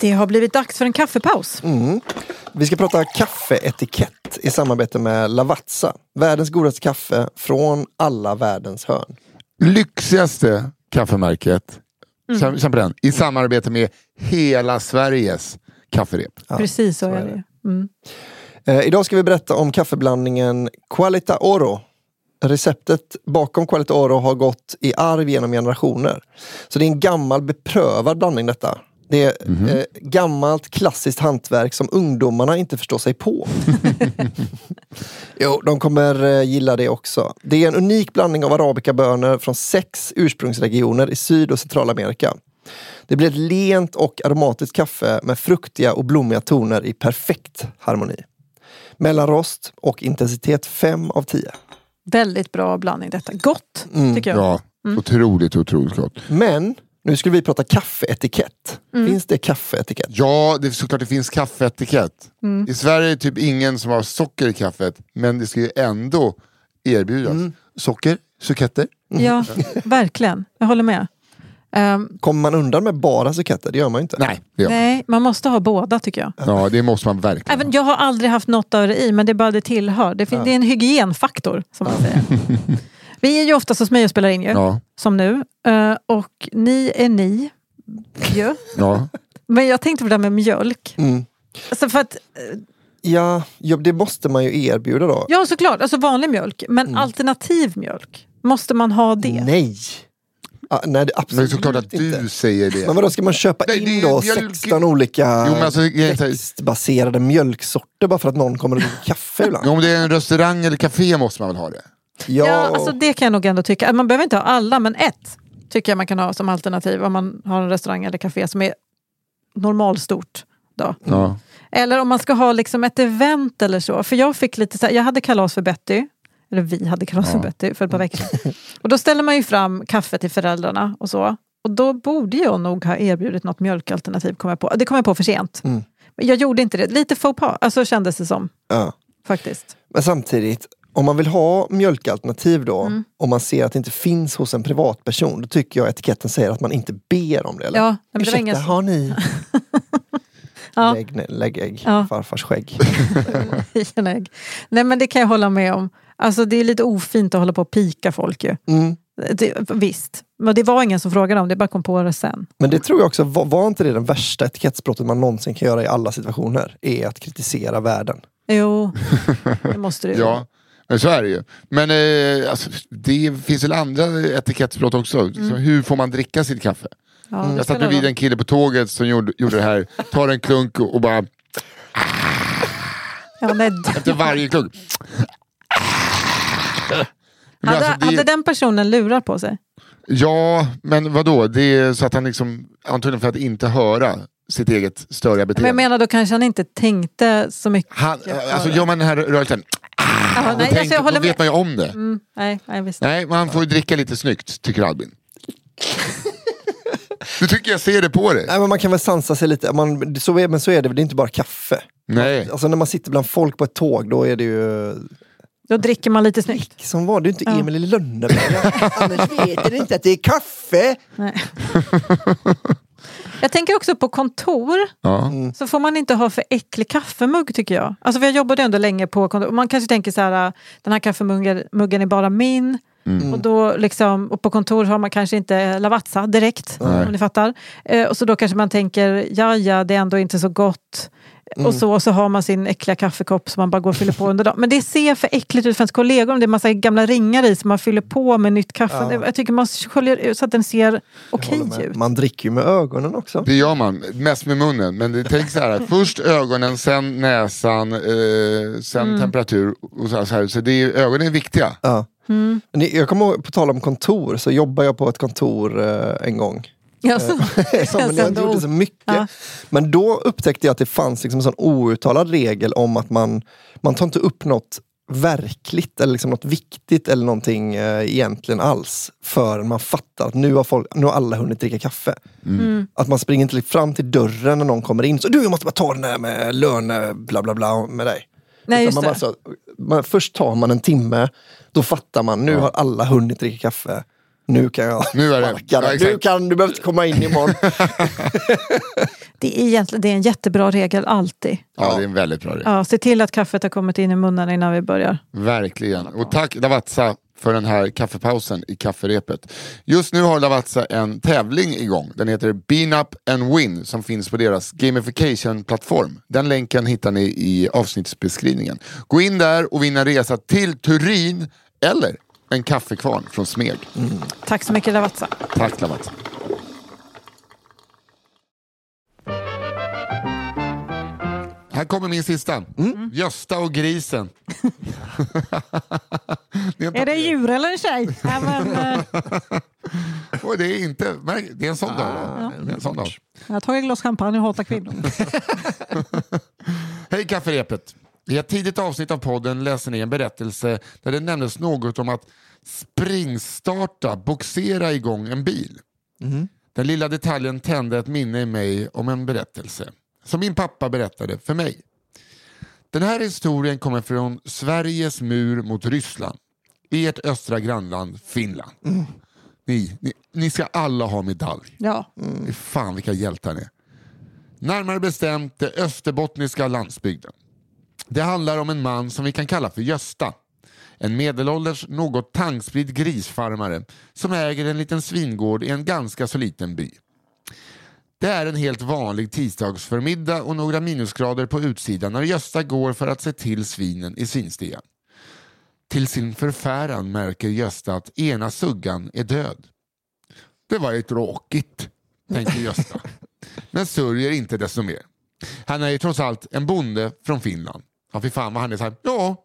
Det har blivit dags för en kaffepaus. Mm. Vi ska prata kaffeetikett i samarbete med Lavazza. Världens godaste kaffe från alla världens hörn. Lyxigaste kaffemärket, känn känn på den, i samarbete med hela Sveriges kafferep. Precis så, så är det. Mm. Eh, idag ska vi berätta om kaffeblandningen Qualita Oro. Receptet bakom Qualita Oro har gått i arv genom generationer. Så det är en gammal beprövad blandning detta. Det är eh, gammalt klassiskt hantverk som ungdomarna inte förstår sig på. jo, de kommer eh, gilla det också. Det är en unik blandning av arabikabönor från sex ursprungsregioner i Syd och Centralamerika. Det blir ett lent och aromatiskt kaffe med fruktiga och blommiga toner i perfekt harmoni. Mellanrost och intensitet 5 av 10. Väldigt bra blandning detta. Gott, Mm. tycker jag. Ja, otroligt, otroligt gott. Men nu skulle vi prata kaffeetikett. Mm. Finns det kaffeetikett? Ja, det är såklart det finns kaffeetikett. Mm. I Sverige är det typ ingen som har socker i kaffet, men det ska ju ändå erbjudas. Mm. Socker? Suketter? Ja, verkligen. Jag håller med. Ehm, Kommer man undan med bara suketter? Det gör man ju inte. Nej, man. nej, man måste ha båda tycker jag. Ja, det måste man verkligen. Även, jag har aldrig haft något av det i, men det är bara det tillhör. Det, fin- det är en hygienfaktor, som man säger. Vi är ju ofta hos mig och spelar in ju, Ja, som nu. Eh, och ni är ni. ju. ja. Men jag tänkte på det där med mjölk. Mm. Alltså för att, Ja, ja, det måste man ju erbjuda då. ja, såklart, alltså vanlig mjölk. Men alternativ mjölk, måste man ha det? Nej! Ah, nej, Men absolut är såklart att du inte. säger det. Men vadå, ska man köpa Nej, det in då mjölk- 16 olika Jo, men alltså, växtbaserade mjölksorter bara för att någon kommer och dricker kaffe ibland? Ja, Om det är en restaurang eller café måste man väl ha det? Ja, Ja, alltså det kan jag nog ändå tycka. Man behöver inte ha alla, men ett tycker jag man kan ha som alternativ om man har en restaurang eller café som är normalstort. Då. Ja. Eller om man ska ha liksom ett event eller så. För jag fick lite så här, jag hade kalas för Betty. Eller vi hade kalas för Betty för ett par veckor. Och då ställer man ju fram kaffe till föräldrarna och så. Och då borde jag nog ha erbjudit något mjölkalternativ. Kom jag på. Det kom jag på för sent. Mm. Men jag gjorde inte det. Lite faux pas, alltså kändes det som. ja. Faktiskt. Men samtidigt, om man vill ha mjölkalternativ då, Mm. om man ser att det inte finns hos en privatperson, då tycker jag etiketten säger att man inte ber om det. Eller? Ja, men det Ursäkta, ingen... har ni? Ja. Lägg, lägg ägg, Ja. farfars skägg. ägg. Nej men det kan jag hålla med om. Alltså det är lite ofint att hålla på och pika folk ju. Mm. Det, visst, men det var ingen som frågade om det, bara kom på det sen. Men det tror jag också, var, var inte det den värsta etikettsbrottet man någonsin kan göra i alla situationer? Är att kritisera världen. Jo, det måste det ju. Ja, men så är det ju. Men eh, alltså, det finns väl andra etikettsbrott också. Så hur får man dricka sitt kaffe? Ja, Jag satt bredvid en kille på tåget som gjorde, gjorde det här. Tar en klunk och och bara Ja, nej, efter varje klunk. Men hade, alltså, det- hade den personen lurar på sig? Ja, men vadå? Det är så att han liksom, antagligen för att inte höra sitt eget störiga Men beteende. jag menar då kanske han inte tänkte så mycket. han, alltså, gör man den här rörelsen, Ja, då, nej, tänk, alltså, jag håller då vet med. man ju om det. Mm, nej, nej, visst. Nej, man får ju dricka lite snyggt, tycker Albin. Du tycker jag ser det på dig. Nej, men man kan väl sansa sig lite, man, så är, men så är det, det är inte bara kaffe. Nej. Alltså när man sitter bland folk på ett tåg, då är det ju... Då dricker man lite snyggt. Som var det ju inte Ja. Emil i Lönneberga. Annars vet ni inte att det är kaffe. Nej. Jag tänker också på kontor. Ja. Så får man inte ha för äcklig kaffemugg tycker jag. Alltså för jag jobbade ändå länge på kontor. Man kanske tänker så här, den här kaffemuggen muggen är bara min. Och, då liksom, och på kontor har man kanske inte Lavazza direkt, om ni fattar. Eh, och så då kanske man tänker, ja ja, det är ändå inte så gott. Och så, och så har man sin äckliga kaffekopp som man bara går och fyller på under dagen. Men det ser för äckligt ut för ens kollegor om det är massa gamla ringar i som man fyller på med nytt kaffe. Ja. Jag tycker man sköljer ut så att den ser okej med. ut. Man dricker ju med ögonen också. Det gör man, mest med munnen. Men det, tänk så här, först ögonen, sen näsan, eh, sen Mm. temperatur. Och så här, så det är, ögonen är viktiga. Ja. Mm. Jag kommer ihåg, på tal om kontor, så jobbade jag på ett kontor eh, en gång. Ja, så, Som, men jag inte gjorde så mycket. Ja. Men då upptäckte jag att det fanns liksom en sån outtalad regel om att man, man tar inte upp något verkligt eller liksom något viktigt eller någonting eh, egentligen alls förrän man fattar att nu har, folk, nu har alla hunnit dricka kaffe. Mm. Att man springer inte fram till dörren när någon kommer in. Så du, jag måste bara ta den här med löne, bla bla bla med dig. Nej, man det. bara så, man, först tar man en timme, då fattar man, nu har alla hunnit dricka kaffe. Nu kan jag Nu är det- ja. Nu kan du behöver inte komma in imorgon. Det är, egentligen, det är en jättebra regel alltid. Ja, det är en väldigt bra regel. Ja, se till att kaffet har kommit in i munnen innan vi börjar. Verkligen. Och tack Lavazza för den här kaffepausen i kafferepet. Just nu har Lavazza en tävling igång. Den heter Bean Up and Win som finns på deras gamification-plattform. Den länken hittar ni i avsnittsbeskrivningen. Gå in där och vinna resa till Turin eller en kaffekvarn från Smeg. Mm. Tack så mycket Lavazza. Tack Lavazza. Här kommer min sista. Mm. Gösta och grisen. det är, är, det djur eller en tjej? och eh, det är inte... Det är en sån ah, dag. Ja. En sån dag. Jag tar ett glas champagne och hatar kvinnor. Hej kafferepet. I ett tidigt avsnitt av podden läste ni en berättelse där det nämndes något om att springstarta, boxera igång en bil. Den lilla detaljen tände ett minne i mig om en berättelse som min pappa berättade för mig. Den här historien kommer från Sveriges mur mot Ryssland i ert östra grannland Finland. Ni, ni, ni ska alla ha medalj. Ja. Fy Fan vilka hjältar ni är. Närmare bestämt det österbottniska landsbygden. Det handlar om en man som vi kan kalla för Gösta. En medelålders, något tangspridd grisfarmare som äger en liten svingård i en ganska så liten by. Det är en helt vanlig tisdagsförmiddag och några minusgrader på utsidan när Gösta går för att se till svinen i svinstian. Till sin förfäran märker Gösta att ena suggan är död. Det var ju tråkigt, tänker Gösta. Men sörjer inte desto mer. Han är ju trots allt en bonde från Finland. Ja, fy fan vad han är så här, ja,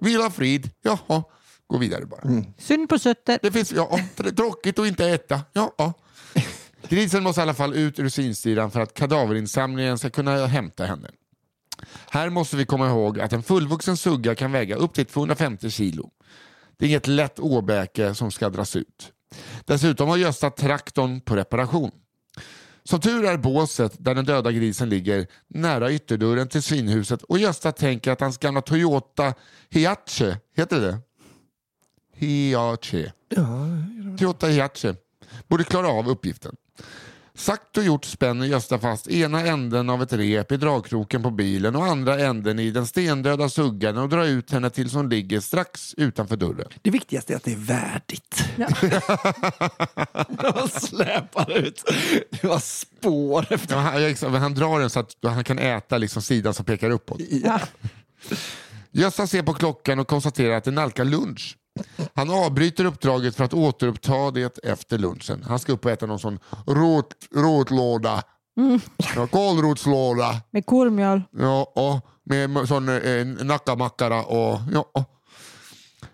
vila frid, jaha, gå vidare bara. Synd på sötter. Det finns, ja, tr- tråkigt att inte äta, ja. ja. Grisen måste i alla fall ut ur svinstyran för att kadaverinsamlingen ska kunna hämta henne. Här måste vi komma ihåg att en fullvuxen sugga kan väga upp till 250 kilo. Det är inget lätt åbäke som ska dras ut. Dessutom har Gösta traktorn på reparation. Som tur är båset där den döda grisen ligger nära ytterdörren till svinhuset och Gösta tänker att hans gamla Toyota Hiace, heter det Hiace? Toyota Hiace borde klara av uppgiften. Sagt och gjort spänner Gösta fast ena änden av ett rep i dragkroken på bilen och andra änden i den stendöda suggan och drar ut henne till som ligger strax utanför dörren. Det viktigaste är att det är värdigt. De släpar ut. Det var spår efter. Ja, han, men han drar den så att han kan äta liksom sidan som pekar uppåt. Ja. Gösta ser på klockan och konstaterar att det nalkar lunch. Han avbryter uppdraget för att återuppta det efter lunchen. Han ska upp och äta någon sån rot, rotlåda. Ja, kålrotslåda. Med korvmjöl. Ja, och med sån eh, nackamackara och ja.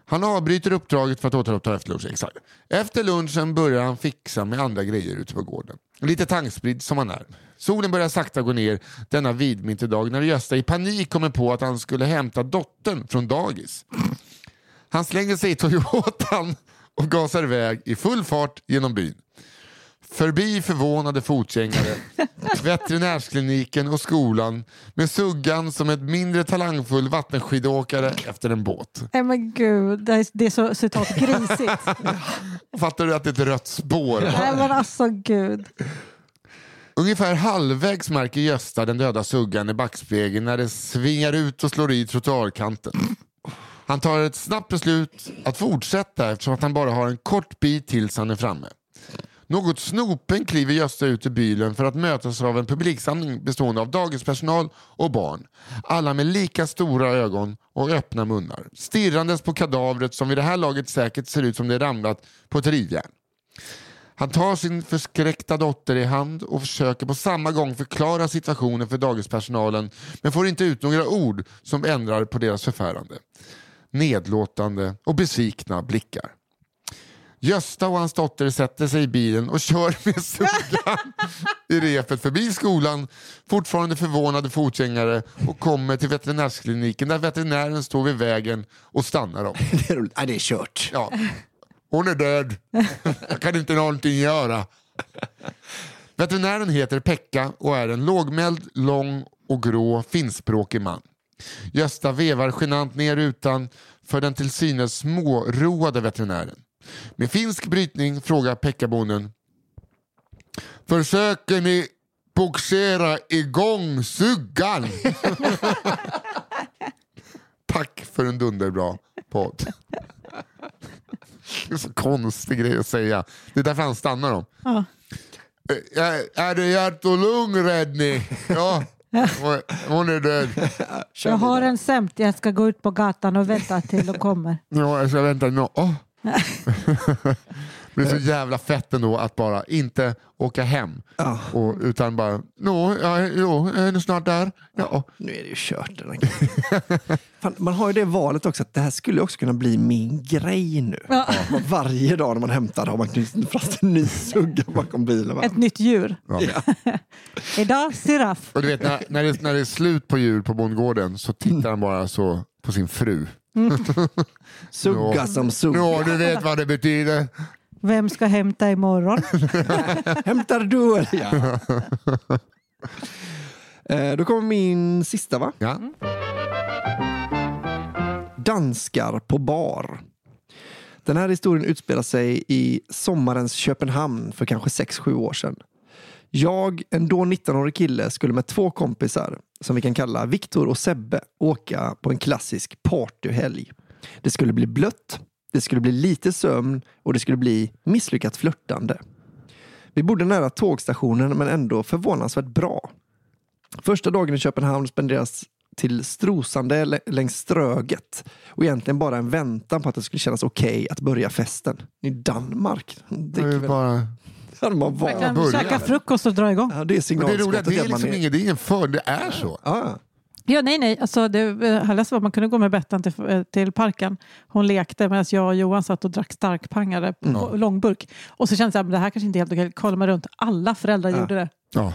Han avbryter uppdraget för att återuppta efter lunchen. Exakt. Efter lunchen börjar han fixa med andra grejer ute på gården. Lite tankspridd som han är. Solen börjar sakta gå ner denna vidvinterdag när Gösta i panik kommer på att han skulle hämta dottern från dagis. Han slänger sig i Toyotan och gasar iväg i full fart genom byn. Förbi förvånade fotgängare, veterinärskliniken och skolan med suggan som ett mindre talangfull vattenskidåkare efter en båt. Nej men gud, det är, det är så citat grisigt. Fattar du att det är ett rött spår? Nej men alltså gud. Ungefär halvvägs märker Gösta den döda suggan i backspegeln när det svingar ut och slår i trottoarkanten. Han tar ett snabbt beslut att fortsätta eftersom att han bara har en kort bit tills han är framme. Något snopen kliver Gösta ut ur bilen för att mötas av en publiksamling bestående av dagispersonal och barn. Alla med lika stora ögon och öppna munnar. Stirrandes på kadavret som vid det här laget säkert ser ut som det ramlat på ett rivjärn. Han tar sin förskräckta dotter i hand och försöker på samma gång förklara situationen för dagispersonalen men får inte ut några ord som ändrar på deras förfärande. Nedlåtande och besvikna blickar. Gösta och hans dotter sätter sig i bilen och kör med suggan i repet förbi skolan, fortfarande förvånade fotgängare och kommer till veterinärskliniken där veterinären står vid vägen och stannar dem. Det är. Ja, det är kört. Ja. Hon är död. Jag kan inte någonting göra. Veterinären heter Pekka och är en lågmäld, lång och grå finskspråkig man. Gösta vevar genant ner rutan för den till synes småroade veterinären. Med finsk brytning frågar Pekkabonden Försöker ni boxera igång suggan? Tack för en dunderbra podd. Det är så konstig grej att säga. Det är därför han stannar dem. Ja. Eh, Är, är det hjärt och lungräddning? Ja, hon- hon är död. Jag har en sämt, jag ska gå ut på gatan och vänta till de kommer. Ja, jag ska vänta. No. Oh. Men det är så jävla fett ändå att bara inte åka hem. Ja. Och, utan bara, nå, ja, jo, är ni snart där? Ja. Nu är det ju kört. Den här. Fan, man har ju det valet också att det här skulle också kunna bli min grej nu. Ja. Varje dag när man hämtar har man knutit fast en ny sugga bakom bilen. va? Ett nytt djur. Ja. Idag giraff. Och du vet när, när, det, när det är slut på djur på bondgården så tittar han bara så på sin fru. Sugga Ja. som sugga. Ja, du vet vad det betyder. Vem ska hämta imorgon? Hämtar du eller ja. Eh, Då kommer min sista va? Ja. Danskar på bar. Den här historien utspelar sig i sommarens Köpenhamn för kanske 6-7 år sedan. Jag, en då 19-årig kille, skulle med två kompisar, som vi kan kalla Viktor och Sebbe, åka på en klassisk partyhelg. Det skulle bli blött, det skulle bli lite sömn och det skulle bli misslyckat flörtande. Vi bodde nära tågstationen men ändå förvånansvärt bra. Första dagen i Köpenhamn spenderas till strosande lä- längs Ströget och egentligen bara en väntan på att det skulle kännas okej att börja festen. I Danmark. Det Det är bara... hade man kan käka frukost och dra igång. Ja, det är Men det är roligt, signalskottet. det är man liksom inget, det är ingen för, det är så. Ja, Ja, nej, nej. Alltså, det, jag läste att man kunde gå med Bettan till, eh, till parken. Hon lekte medan jag och Johan satt och drack starkpangare på långburk. Och så kände jag att det här kanske inte är helt okej. Kollar man runt. Alla föräldrar gjorde det. Ja.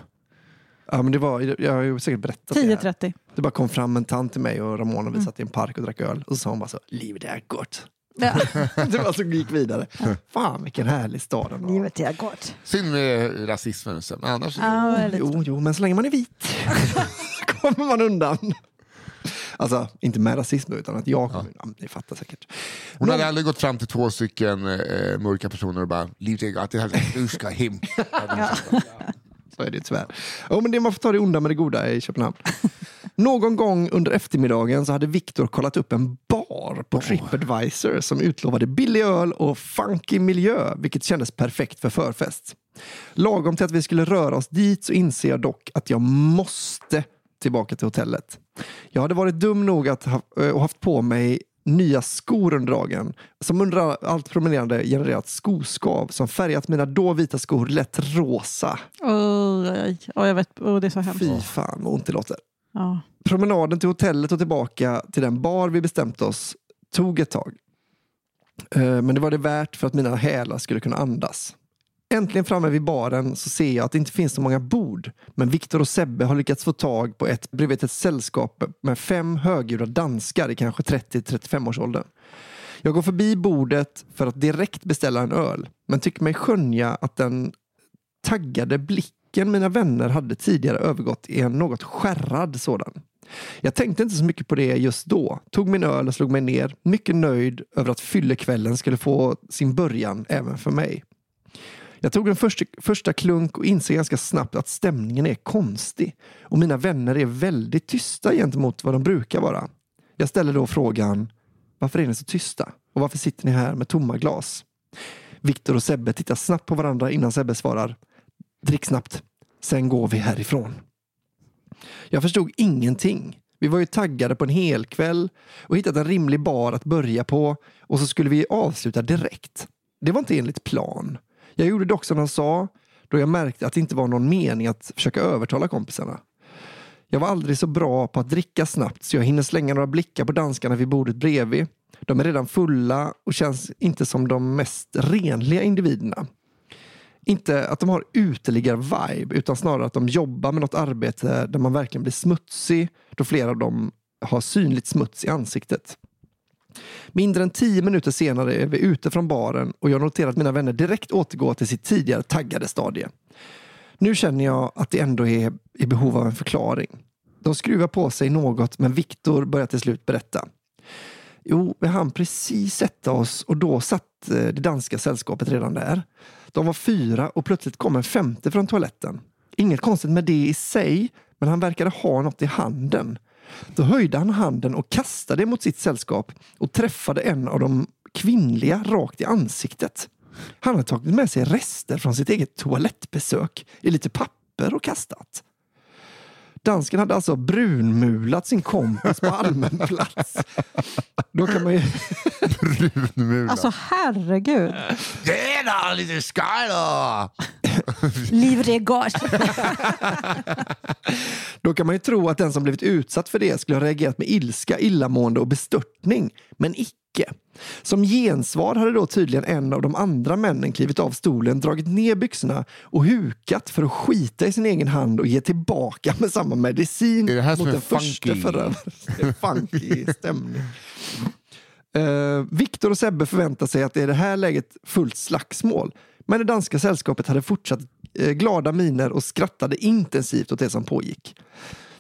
ja, men det var, jag har ju säkert berättat det här. 10.30. Det bara kom fram en tant till mig och Ramona vi satt i en park och drack öl. Och så sa hon bara så, livet är gott. Ja. det var så gick vidare. Fan vilken härlig stad den var. Livet är gott. Synd med rasismen. Men annars... Ja. Jo, jo, men så länge man är vit kommer man undan. Alltså, inte med rasism utan att jag kommer undan. Ni fattar säkert. Hon hade aldrig gått fram till två stycken eh, mörka personer och bara gott, det här- du ska hem. Så är det tyvärr. Ja, men det man får ta det onda med det goda i Köpenhamn. Någon gång under eftermiddagen så hade Viktor kollat upp en bar på Tripadvisor som utlovade billig öl och funky miljö, vilket kändes perfekt för förfest. Lagom till att vi skulle röra oss dit så inser jag dock att jag måste tillbaka till hotellet. Jag hade varit dum nog att ha eh, och haft på mig nya skor under dagen som under allt promenerande genererat skoskav som färgat mina då vita skor lätt rosa. Oj. Ja, jag vet. Oh, det är så hemskt. Fy fan vad ont det låter. Ja. Promenaden till hotellet och tillbaka till den bar vi bestämt oss tog ett tag. Eh, Men det var det värt för att mina hälar skulle kunna andas. Äntligen framme vid baren så ser jag att det inte finns så många bord. Men Viktor och Sebbe har lyckats få tag på ett bredvid ett sällskap med fem högljudda danskar i kanske 30-35 års åldern. Jag går förbi bordet för att direkt beställa en öl. Men tycker mig skönja att den taggade blicken mina vänner hade tidigare övergått i en något skärrad sådan. Jag tänkte inte så mycket på det just då. Tog min öl och slog mig ner, mycket nöjd över att fyllekvällen skulle få sin början även för mig. Jag tog en första, första klunk och inser ganska snabbt att stämningen är konstig och mina vänner är väldigt tysta gentemot vad de brukar vara. Jag ställer då frågan, varför är ni så tysta? Och varför sitter ni här med tomma glas? Viktor och Sebbe tittar snabbt på varandra innan Sebbe svarar, drick snabbt, sen går vi härifrån. Jag förstod ingenting. Vi var ju taggade på en hel kväll och hittat en rimlig bar att börja på och så skulle vi avsluta direkt. Det var inte enligt plan. Jag gjorde dock som han sa då jag märkte att det inte var någon mening att försöka övertala kompisarna. Jag var aldrig så bra på att dricka snabbt så jag hinner slänga några blickar på danskarna vid bordet bredvid. De är redan fulla och känns inte som de mest renliga individerna. Inte att de har uteliggar-vibe utan snarare att de jobbar med något arbete där man verkligen blir smutsig då flera av dem har synligt smuts i ansiktet. Mindre än tio minuter senare är vi ute från baren och jag noterar att mina vänner direkt återgår till sitt tidigare taggade stadie. Nu känner jag att det ändå är i behov av en förklaring. De skruvar på sig något men Viktor börjar till slut berätta. Jo, vi hann precis sätta oss och då satt eh, det danska sällskapet redan där. De var fyra och plötsligt kom en femte från toaletten. Inget konstigt med det i sig, men han verkade ha något i handen. Då höjde han handen och kastade mot sitt sällskap och träffade en av de kvinnliga rakt i ansiktet. Han hade tagit med sig rester från sitt eget toalettbesök i lite papper och kastat. Dansken hade alltså brunmulat sin kompis på allmän plats. Då kan man ju... Brunmula. Alltså herregud. Tjena, lite Skyler! Livregage. Då kan man ju tro att den som blivit utsatt för det skulle ha reagerat med ilska, illamående och bestörtning. Men icke. Som gensvar hade då tydligen en av de andra männen klivit av stolen, dragit ner byxorna och hukat för att skita i sin egen hand och ge tillbaka med samma medicin det här mot den första förövaren. Det funky stämning. Uh, Viktor och Sebbe förväntar sig att det är det här läget fullt slagsmål. Men det danska sällskapet hade fortsatt eh, glada miner och skrattade intensivt åt det som pågick.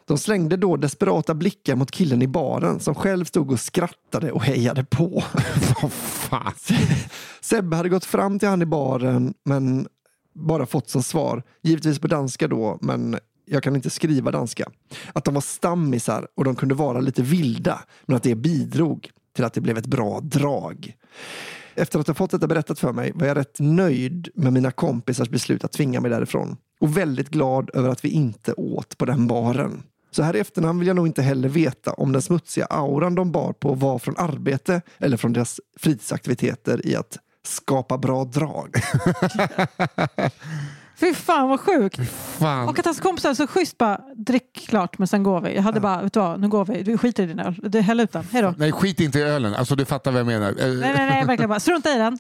De slängde då desperata blickar mot killen i baren som själv stod och skrattade och hejade på. Vad fan? Sebbe hade gått fram till han i baren men bara fått som svar, givetvis på danska då, men jag kan inte skriva danska, att de var stammisar och de kunde vara lite vilda, men att det bidrog till att det blev ett bra drag. Efter att ha fått detta berättat för mig var jag rätt nöjd med mina kompisars beslut att tvinga mig därifrån och väldigt glad över att vi inte åt på den baren. Så här i efterhand vill jag nog inte heller veta om den smutsiga auran de bar på var från arbete eller från deras fritidsaktiviteter i att skapa bra drag. Fy fan vad sjukt. fan. Och att hans kompisar så schysst bara, drick klart men sen går vi. Jag hade bara, vet du vad, nu går vi. Du skiter i din öl. Du häll ut den. Hej då. Nej, skit inte i ölen. Alltså, du fattar vad jag menar. Eh, Nej, nej, nej, verkligen bara, strunta i den.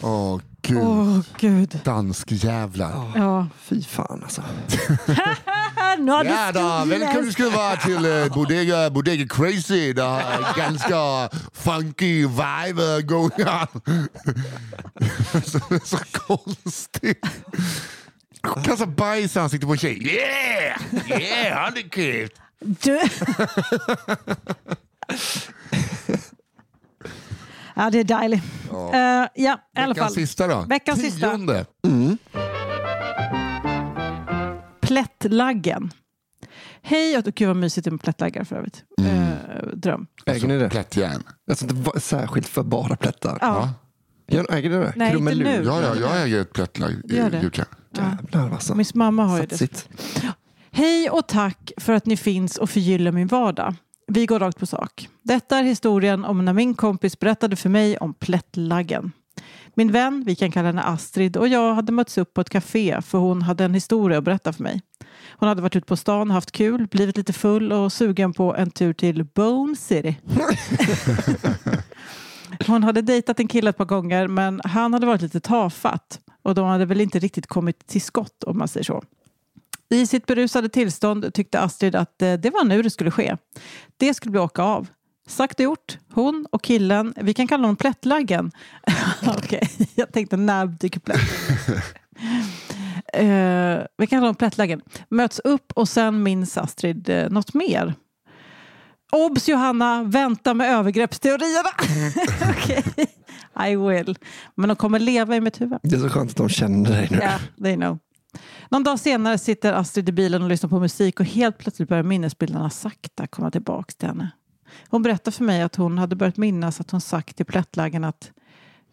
Åh, gud. Åh gud. Dansk jävlar. Ja. Fy fan alltså. nu har Ja du då, välkommen ska du vara till uh, Bodega, Bodega Crazy. Det är ganska funky vibe uh, going on. så, det är så konstigt. Kasta bajs i ansiktet på en tjej. Yeah! Yeah, han är kul. Du... ja, det är dejligt. Ja, uh, ja i alla Veckans fall. sista då? Veckans sista. Tionde. Plättlaggen. Hej, och gud vad mysigt med plättlaggar för övrigt. Eh, dröm. Äger ni det? Plättjärn. Alltså inte va- särskilt för bara plättar. Ja. Gör- Äger ni det? Nej, inte nu. Ja, ja, jag äger ett plättlag i Gör det? julklapp. Jävlar alltså. Min mamma har ju det. Hej och tack för att ni finns och förgyller min vardag. Vi går rakt på sak. Detta är historien om när min kompis berättade för mig om plättlaggen. Min vän, vi kan kalla henne Astrid, och jag hade mötts upp på ett café för hon hade en historia att berätta för mig. Hon hade varit ute på stan, haft kul, blivit lite full och sugen på en tur till Bone City. Hon hade dejtat en kille ett par gånger men han hade varit lite tafatt och de hade väl inte riktigt kommit till skott om man säger så. I sitt berusade tillstånd tyckte Astrid att eh, det var nu det skulle ske. Det skulle bli åka av. Sagt och gjort. Hon och killen, vi kan kalla honom Plättlaggen. Okej, jag tänkte när dyker plätt? Eh, vi kan kalla honom Plättlaggen. Möts upp och sen minns Astrid eh, något mer. Obs Johanna, vänta med övergreppsteorierna. Okej, I will. Men de kommer leva i mitt huvud. Det är så skönt att de känner dig nu. Ja, they know. Någon dag senare sitter Astrid i bilen och lyssnar på musik och helt plötsligt börjar minnesbilderna sakta komma tillbaka till henne. Hon berättar för mig att hon hade börjat minnas att hon sagt till plättläggen att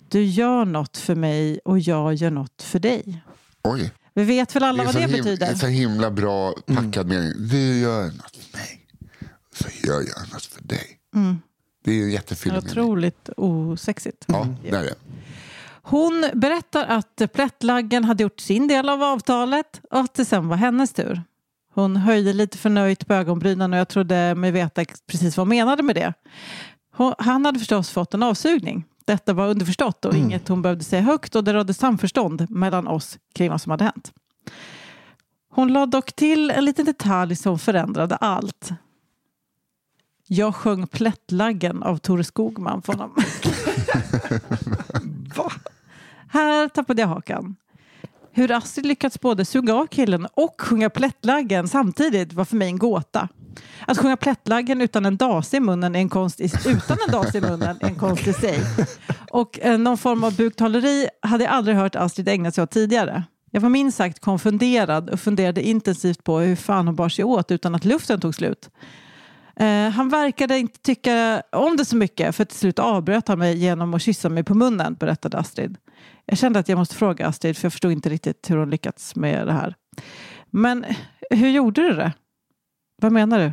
du gör något för mig och jag gör något för dig. Oj. Vi vet väl alla vad så det betyder? Det är så himla bra packad mening. Du gör något för mig, så gör jag något för dig. Det är ju en Det är jättefin mening. otroligt osexigt. Ja, det är det. Hon berättar att plättlaggen hade gjort sin del av avtalet och att det sen var hennes tur. Hon höjde lite förnöjt på ögonbrynen och jag trodde mig veta precis vad hon menade med det. Han hade förstås fått en avsugning. Detta var underförstått och inget hon behövde säga högt och det rådde samförstånd mellan oss kring vad som hade hänt. Hon lade dock till en liten detalj som förändrade allt. Jag sjöng Plättlaggen av Tore Skogman för honom. Här tappade jag hakan. Hur Astrid lyckats både suga av killen och sjunga Plättlaggen samtidigt var för mig en gåta. Att sjunga Plättlaggen utan en dase i munnen är en konst i, utan en dase i munnen är en konst i sig. Och eh, någon form av buktaleri hade jag aldrig hört Astrid ägna sig åt tidigare. Jag var minst sagt konfunderad och funderade intensivt på hur fan hon bar sig åt utan att luften tog slut. Eh, han verkade inte tycka om det så mycket för till slut avbröt han mig genom att kyssa mig på munnen, berättade Astrid. Jag kände att jag måste fråga Astrid för jag förstod inte riktigt hur hon lyckats med det här. Men hur gjorde du det? Vad menar du?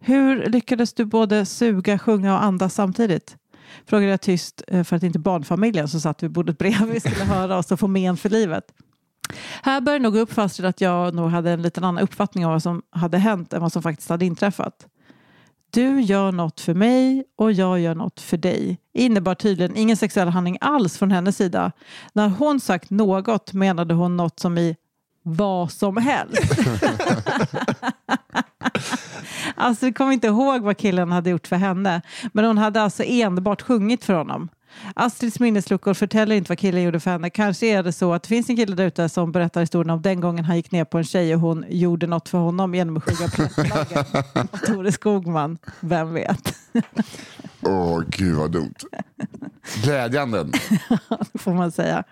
Hur lyckades du både suga, sjunga och andas samtidigt? Frågade jag tyst eh, för att inte barnfamiljen som satt vid bordet bredvid skulle höra oss och få men för livet. Här börjar nog upp fast att jag nog hade en liten annan uppfattning om vad som hade hänt än vad som faktiskt hade inträffat. Du gör något för mig och jag gör något för dig innebar tydligen ingen sexuell handling alls från hennes sida. När hon sagt något menade hon något som i vad som helst. alltså vi kommer inte ihåg vad killen hade gjort för henne. Men hon hade alltså enbart sjungit för honom. Astrids minnesluckor förtäller inte vad killen gjorde för henne. Kanske är det så att det finns en kille där ute som berättar historien om den gången han gick ner på en tjej och hon gjorde något för honom genom att sjunga Plättflaggen av Tore Skogman. Vem vet? Åh, gud vad dumt. Glädjande. det får man säga.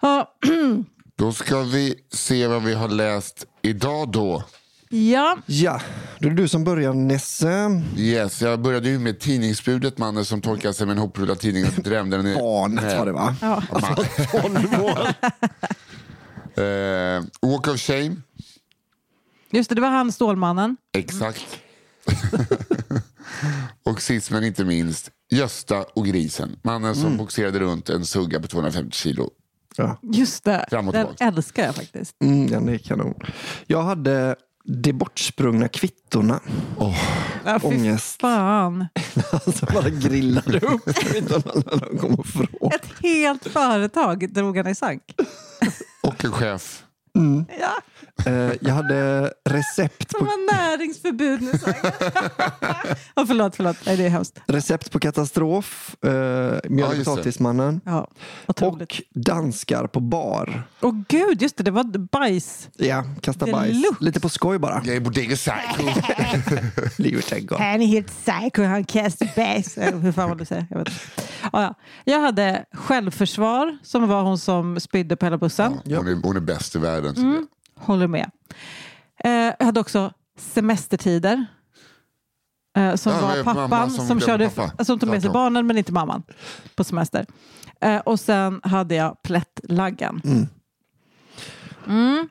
Ja, Då ska vi se vad vi har läst idag då. Ja. Ja, då är det du som börjar Nisse. Yes, jag började ju med tidningsbudet, mannen som torkade sig med en hoprullad tidning och drämde den i... Barnet var det va? Ja. År. Eh, walk of shame, Just det, det var han Stålmannen. exakt. och sist men inte minst, Gösta och grisen. Mannen som Mm. boxerade runt en sugga på 250 kilo. Ja. Just det, den tillbaka. älskar jag faktiskt. Mm, den är kanon. Jag hade de bortsprungna kvittorna. Ja, fy Ångest. fan. Alltså bara grillade upp kvittorna när de kom ifrån. Ett helt företag drog han i sank. Och en chef. Ja, Eh, jag hade recept som på, var näringsförbud nu. oh, förlåt, förlåt. Nej, det är hemskt. recept på katastrof. Eh, Ja, Mjöl och just det. potatismannen. Ja, otroligt. Och danskar på bar. Åh gud, just det, det var bajs. Ja, kasta Deluxe. bajs. Lite på skoj bara. Jag är bodega psycho. Ligger. Han är helt psycho, han kastar bajs. Eh, Hur fan var det du säger? Jag, vet. inte. Ja, ja. jag hade självförsvar, som var hon som spydde på hela bussen. Hon, är, hon är bäst i världen. Mm. Jag. Håller med. Eh, jag hade också semestertider. Eh, som Ja, var pappan som som, körde, pappa. som tog med sig barnen men inte mamman på semester. Eh, och sen hade jag plättlaggen. Mm.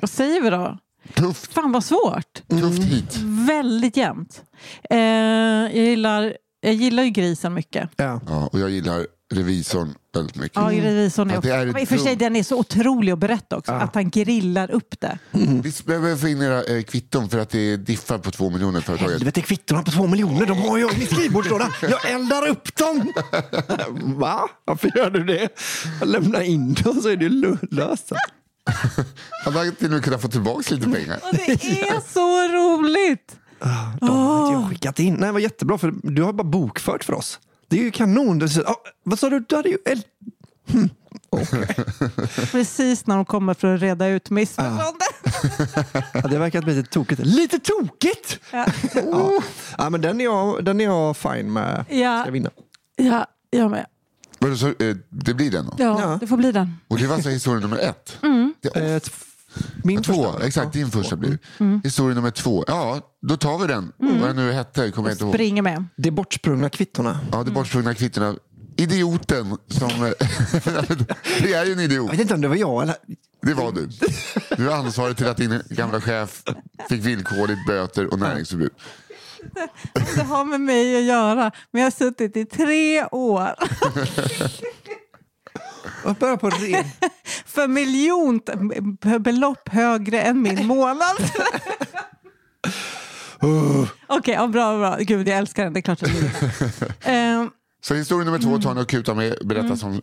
Vad säger vi då? Tufft, Fan vad svårt. tufft hit. Väldigt jämnt. Eh, jag, gillar, jag gillar ju grisen mycket. Ja. Ja, och jag gillar revisorn väldigt mycket. Ja, revisorn är Ja, det är också, I och för sig den är så otrolig att berätta också. Att han grillar upp det. Vi behöver få in era eh, kvitton för att det diffar på två miljoner företaget. Helvete, kvittorna på två miljoner, de har jag i min skrivbordslåda. Jag eldar upp dem! Va? Varför gör du det? Jag lämnar in dem så är det löst. Han hade till och med kunnat få tillbaka lite pengar. Och det är så roligt! De har inte jag skickat in. Nej, det var jättebra för du har bara bokfört för oss. Det är ju kanon. Du, säger, ah, vad sa du? Du hade ju eld... Precis när de kommer för att reda ut missförståndet. Ja, det verkar bli lite tokigt. Lite tokigt! Ja. Ja. Ja, men den är jag, den är jag fine med. Ja. Ska jag vinna. Ja, jag med. Men så, eh, det blir den då? Ja, Ja. det får bli den. Och det var alltså historia nummer ett? Det är Eh, min två, första. exakt. Din första blir Mm. Historia nummer två. Ja, då tar vi den. Vad den nu hette, kommer jag inte ihåg. Med. De bortsprungna kvittorna. Ja, det bortsprungna kvittorna. Idioten som... det är ju en Jag idiot. vet inte om det var jag eller... Det var du. Du är ansvarig till att din gamla chef fick villkorligt böter och näringsförbud. Det har med mig att göra. Men jag har suttit i tre år. Jag börjar på ren... För miljont belopp högre än min månad. Okej, ja, bra, bra. Gud, jag älskar den. Det är klart att det är. Ehm, Så historia nummer två tar och kutar med. Berätta som, eh,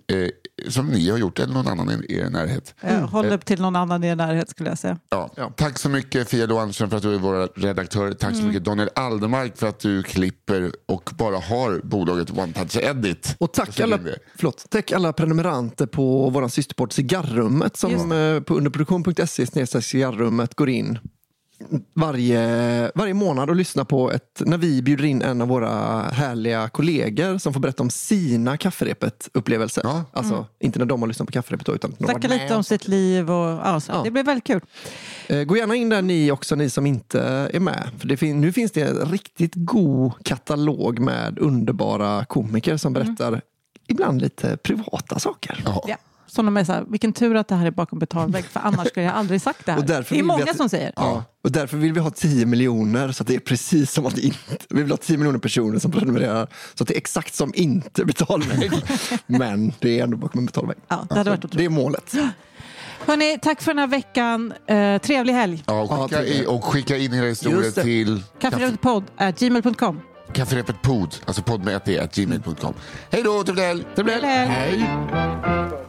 som ni har gjort eller någon annan i er närhet. jag håller upp till någon annan i er närhet skulle jag säga. Ja. Tack så mycket Fia Loanström för att du är vår redaktör. Tack Mm. så mycket Daniel Aldermark för att du klipper och bara har bolaget One Touch Edit. Och tack alla, förlåt, tack alla prenumeranter på vår systerpodd Cigarrummet som eh, på underproduktion.se cigarrummet går in varje, varje månad och lyssnar på ett, när vi bjuder in en av våra härliga kollegor som får berätta om sina kafferepet-upplevelser. Ja. Alltså inte när de har lyssnat på kafferepet då, utan Snacka lite med. om sitt liv och ja, så. Ja. det blir väldigt kul. Eh, Gå gärna in där ni också, ni som inte är med. För det fin- nu finns det en riktigt god katalog med underbara komiker som berättar ibland lite privata saker. Ja. Som de är så här, vilken tur att det här är bakom betalvägg, för annars skulle jag aldrig sagt det här. Det är vill vi många att- som säger. Ja. Och därför vill vi ha 10 miljoner så att det är precis som att det inte... Vi vill ha 10 miljoner personer som prenumererar så att det är exakt som inte betalvägg. Men det är ändå bakom en betalvägg. Ja, det hade varit otroligt. Det är målet. Hörrni, tack för den här veckan. Eh, trevlig helg. Ja, och, skicka Ja, in, och skicka in era historier till Kafferepetpodd.gmail.com. kafferepet pod, alltså podd med ett e, gmail.com. Hej då, trevlig helg! Trevlig helg. Hej!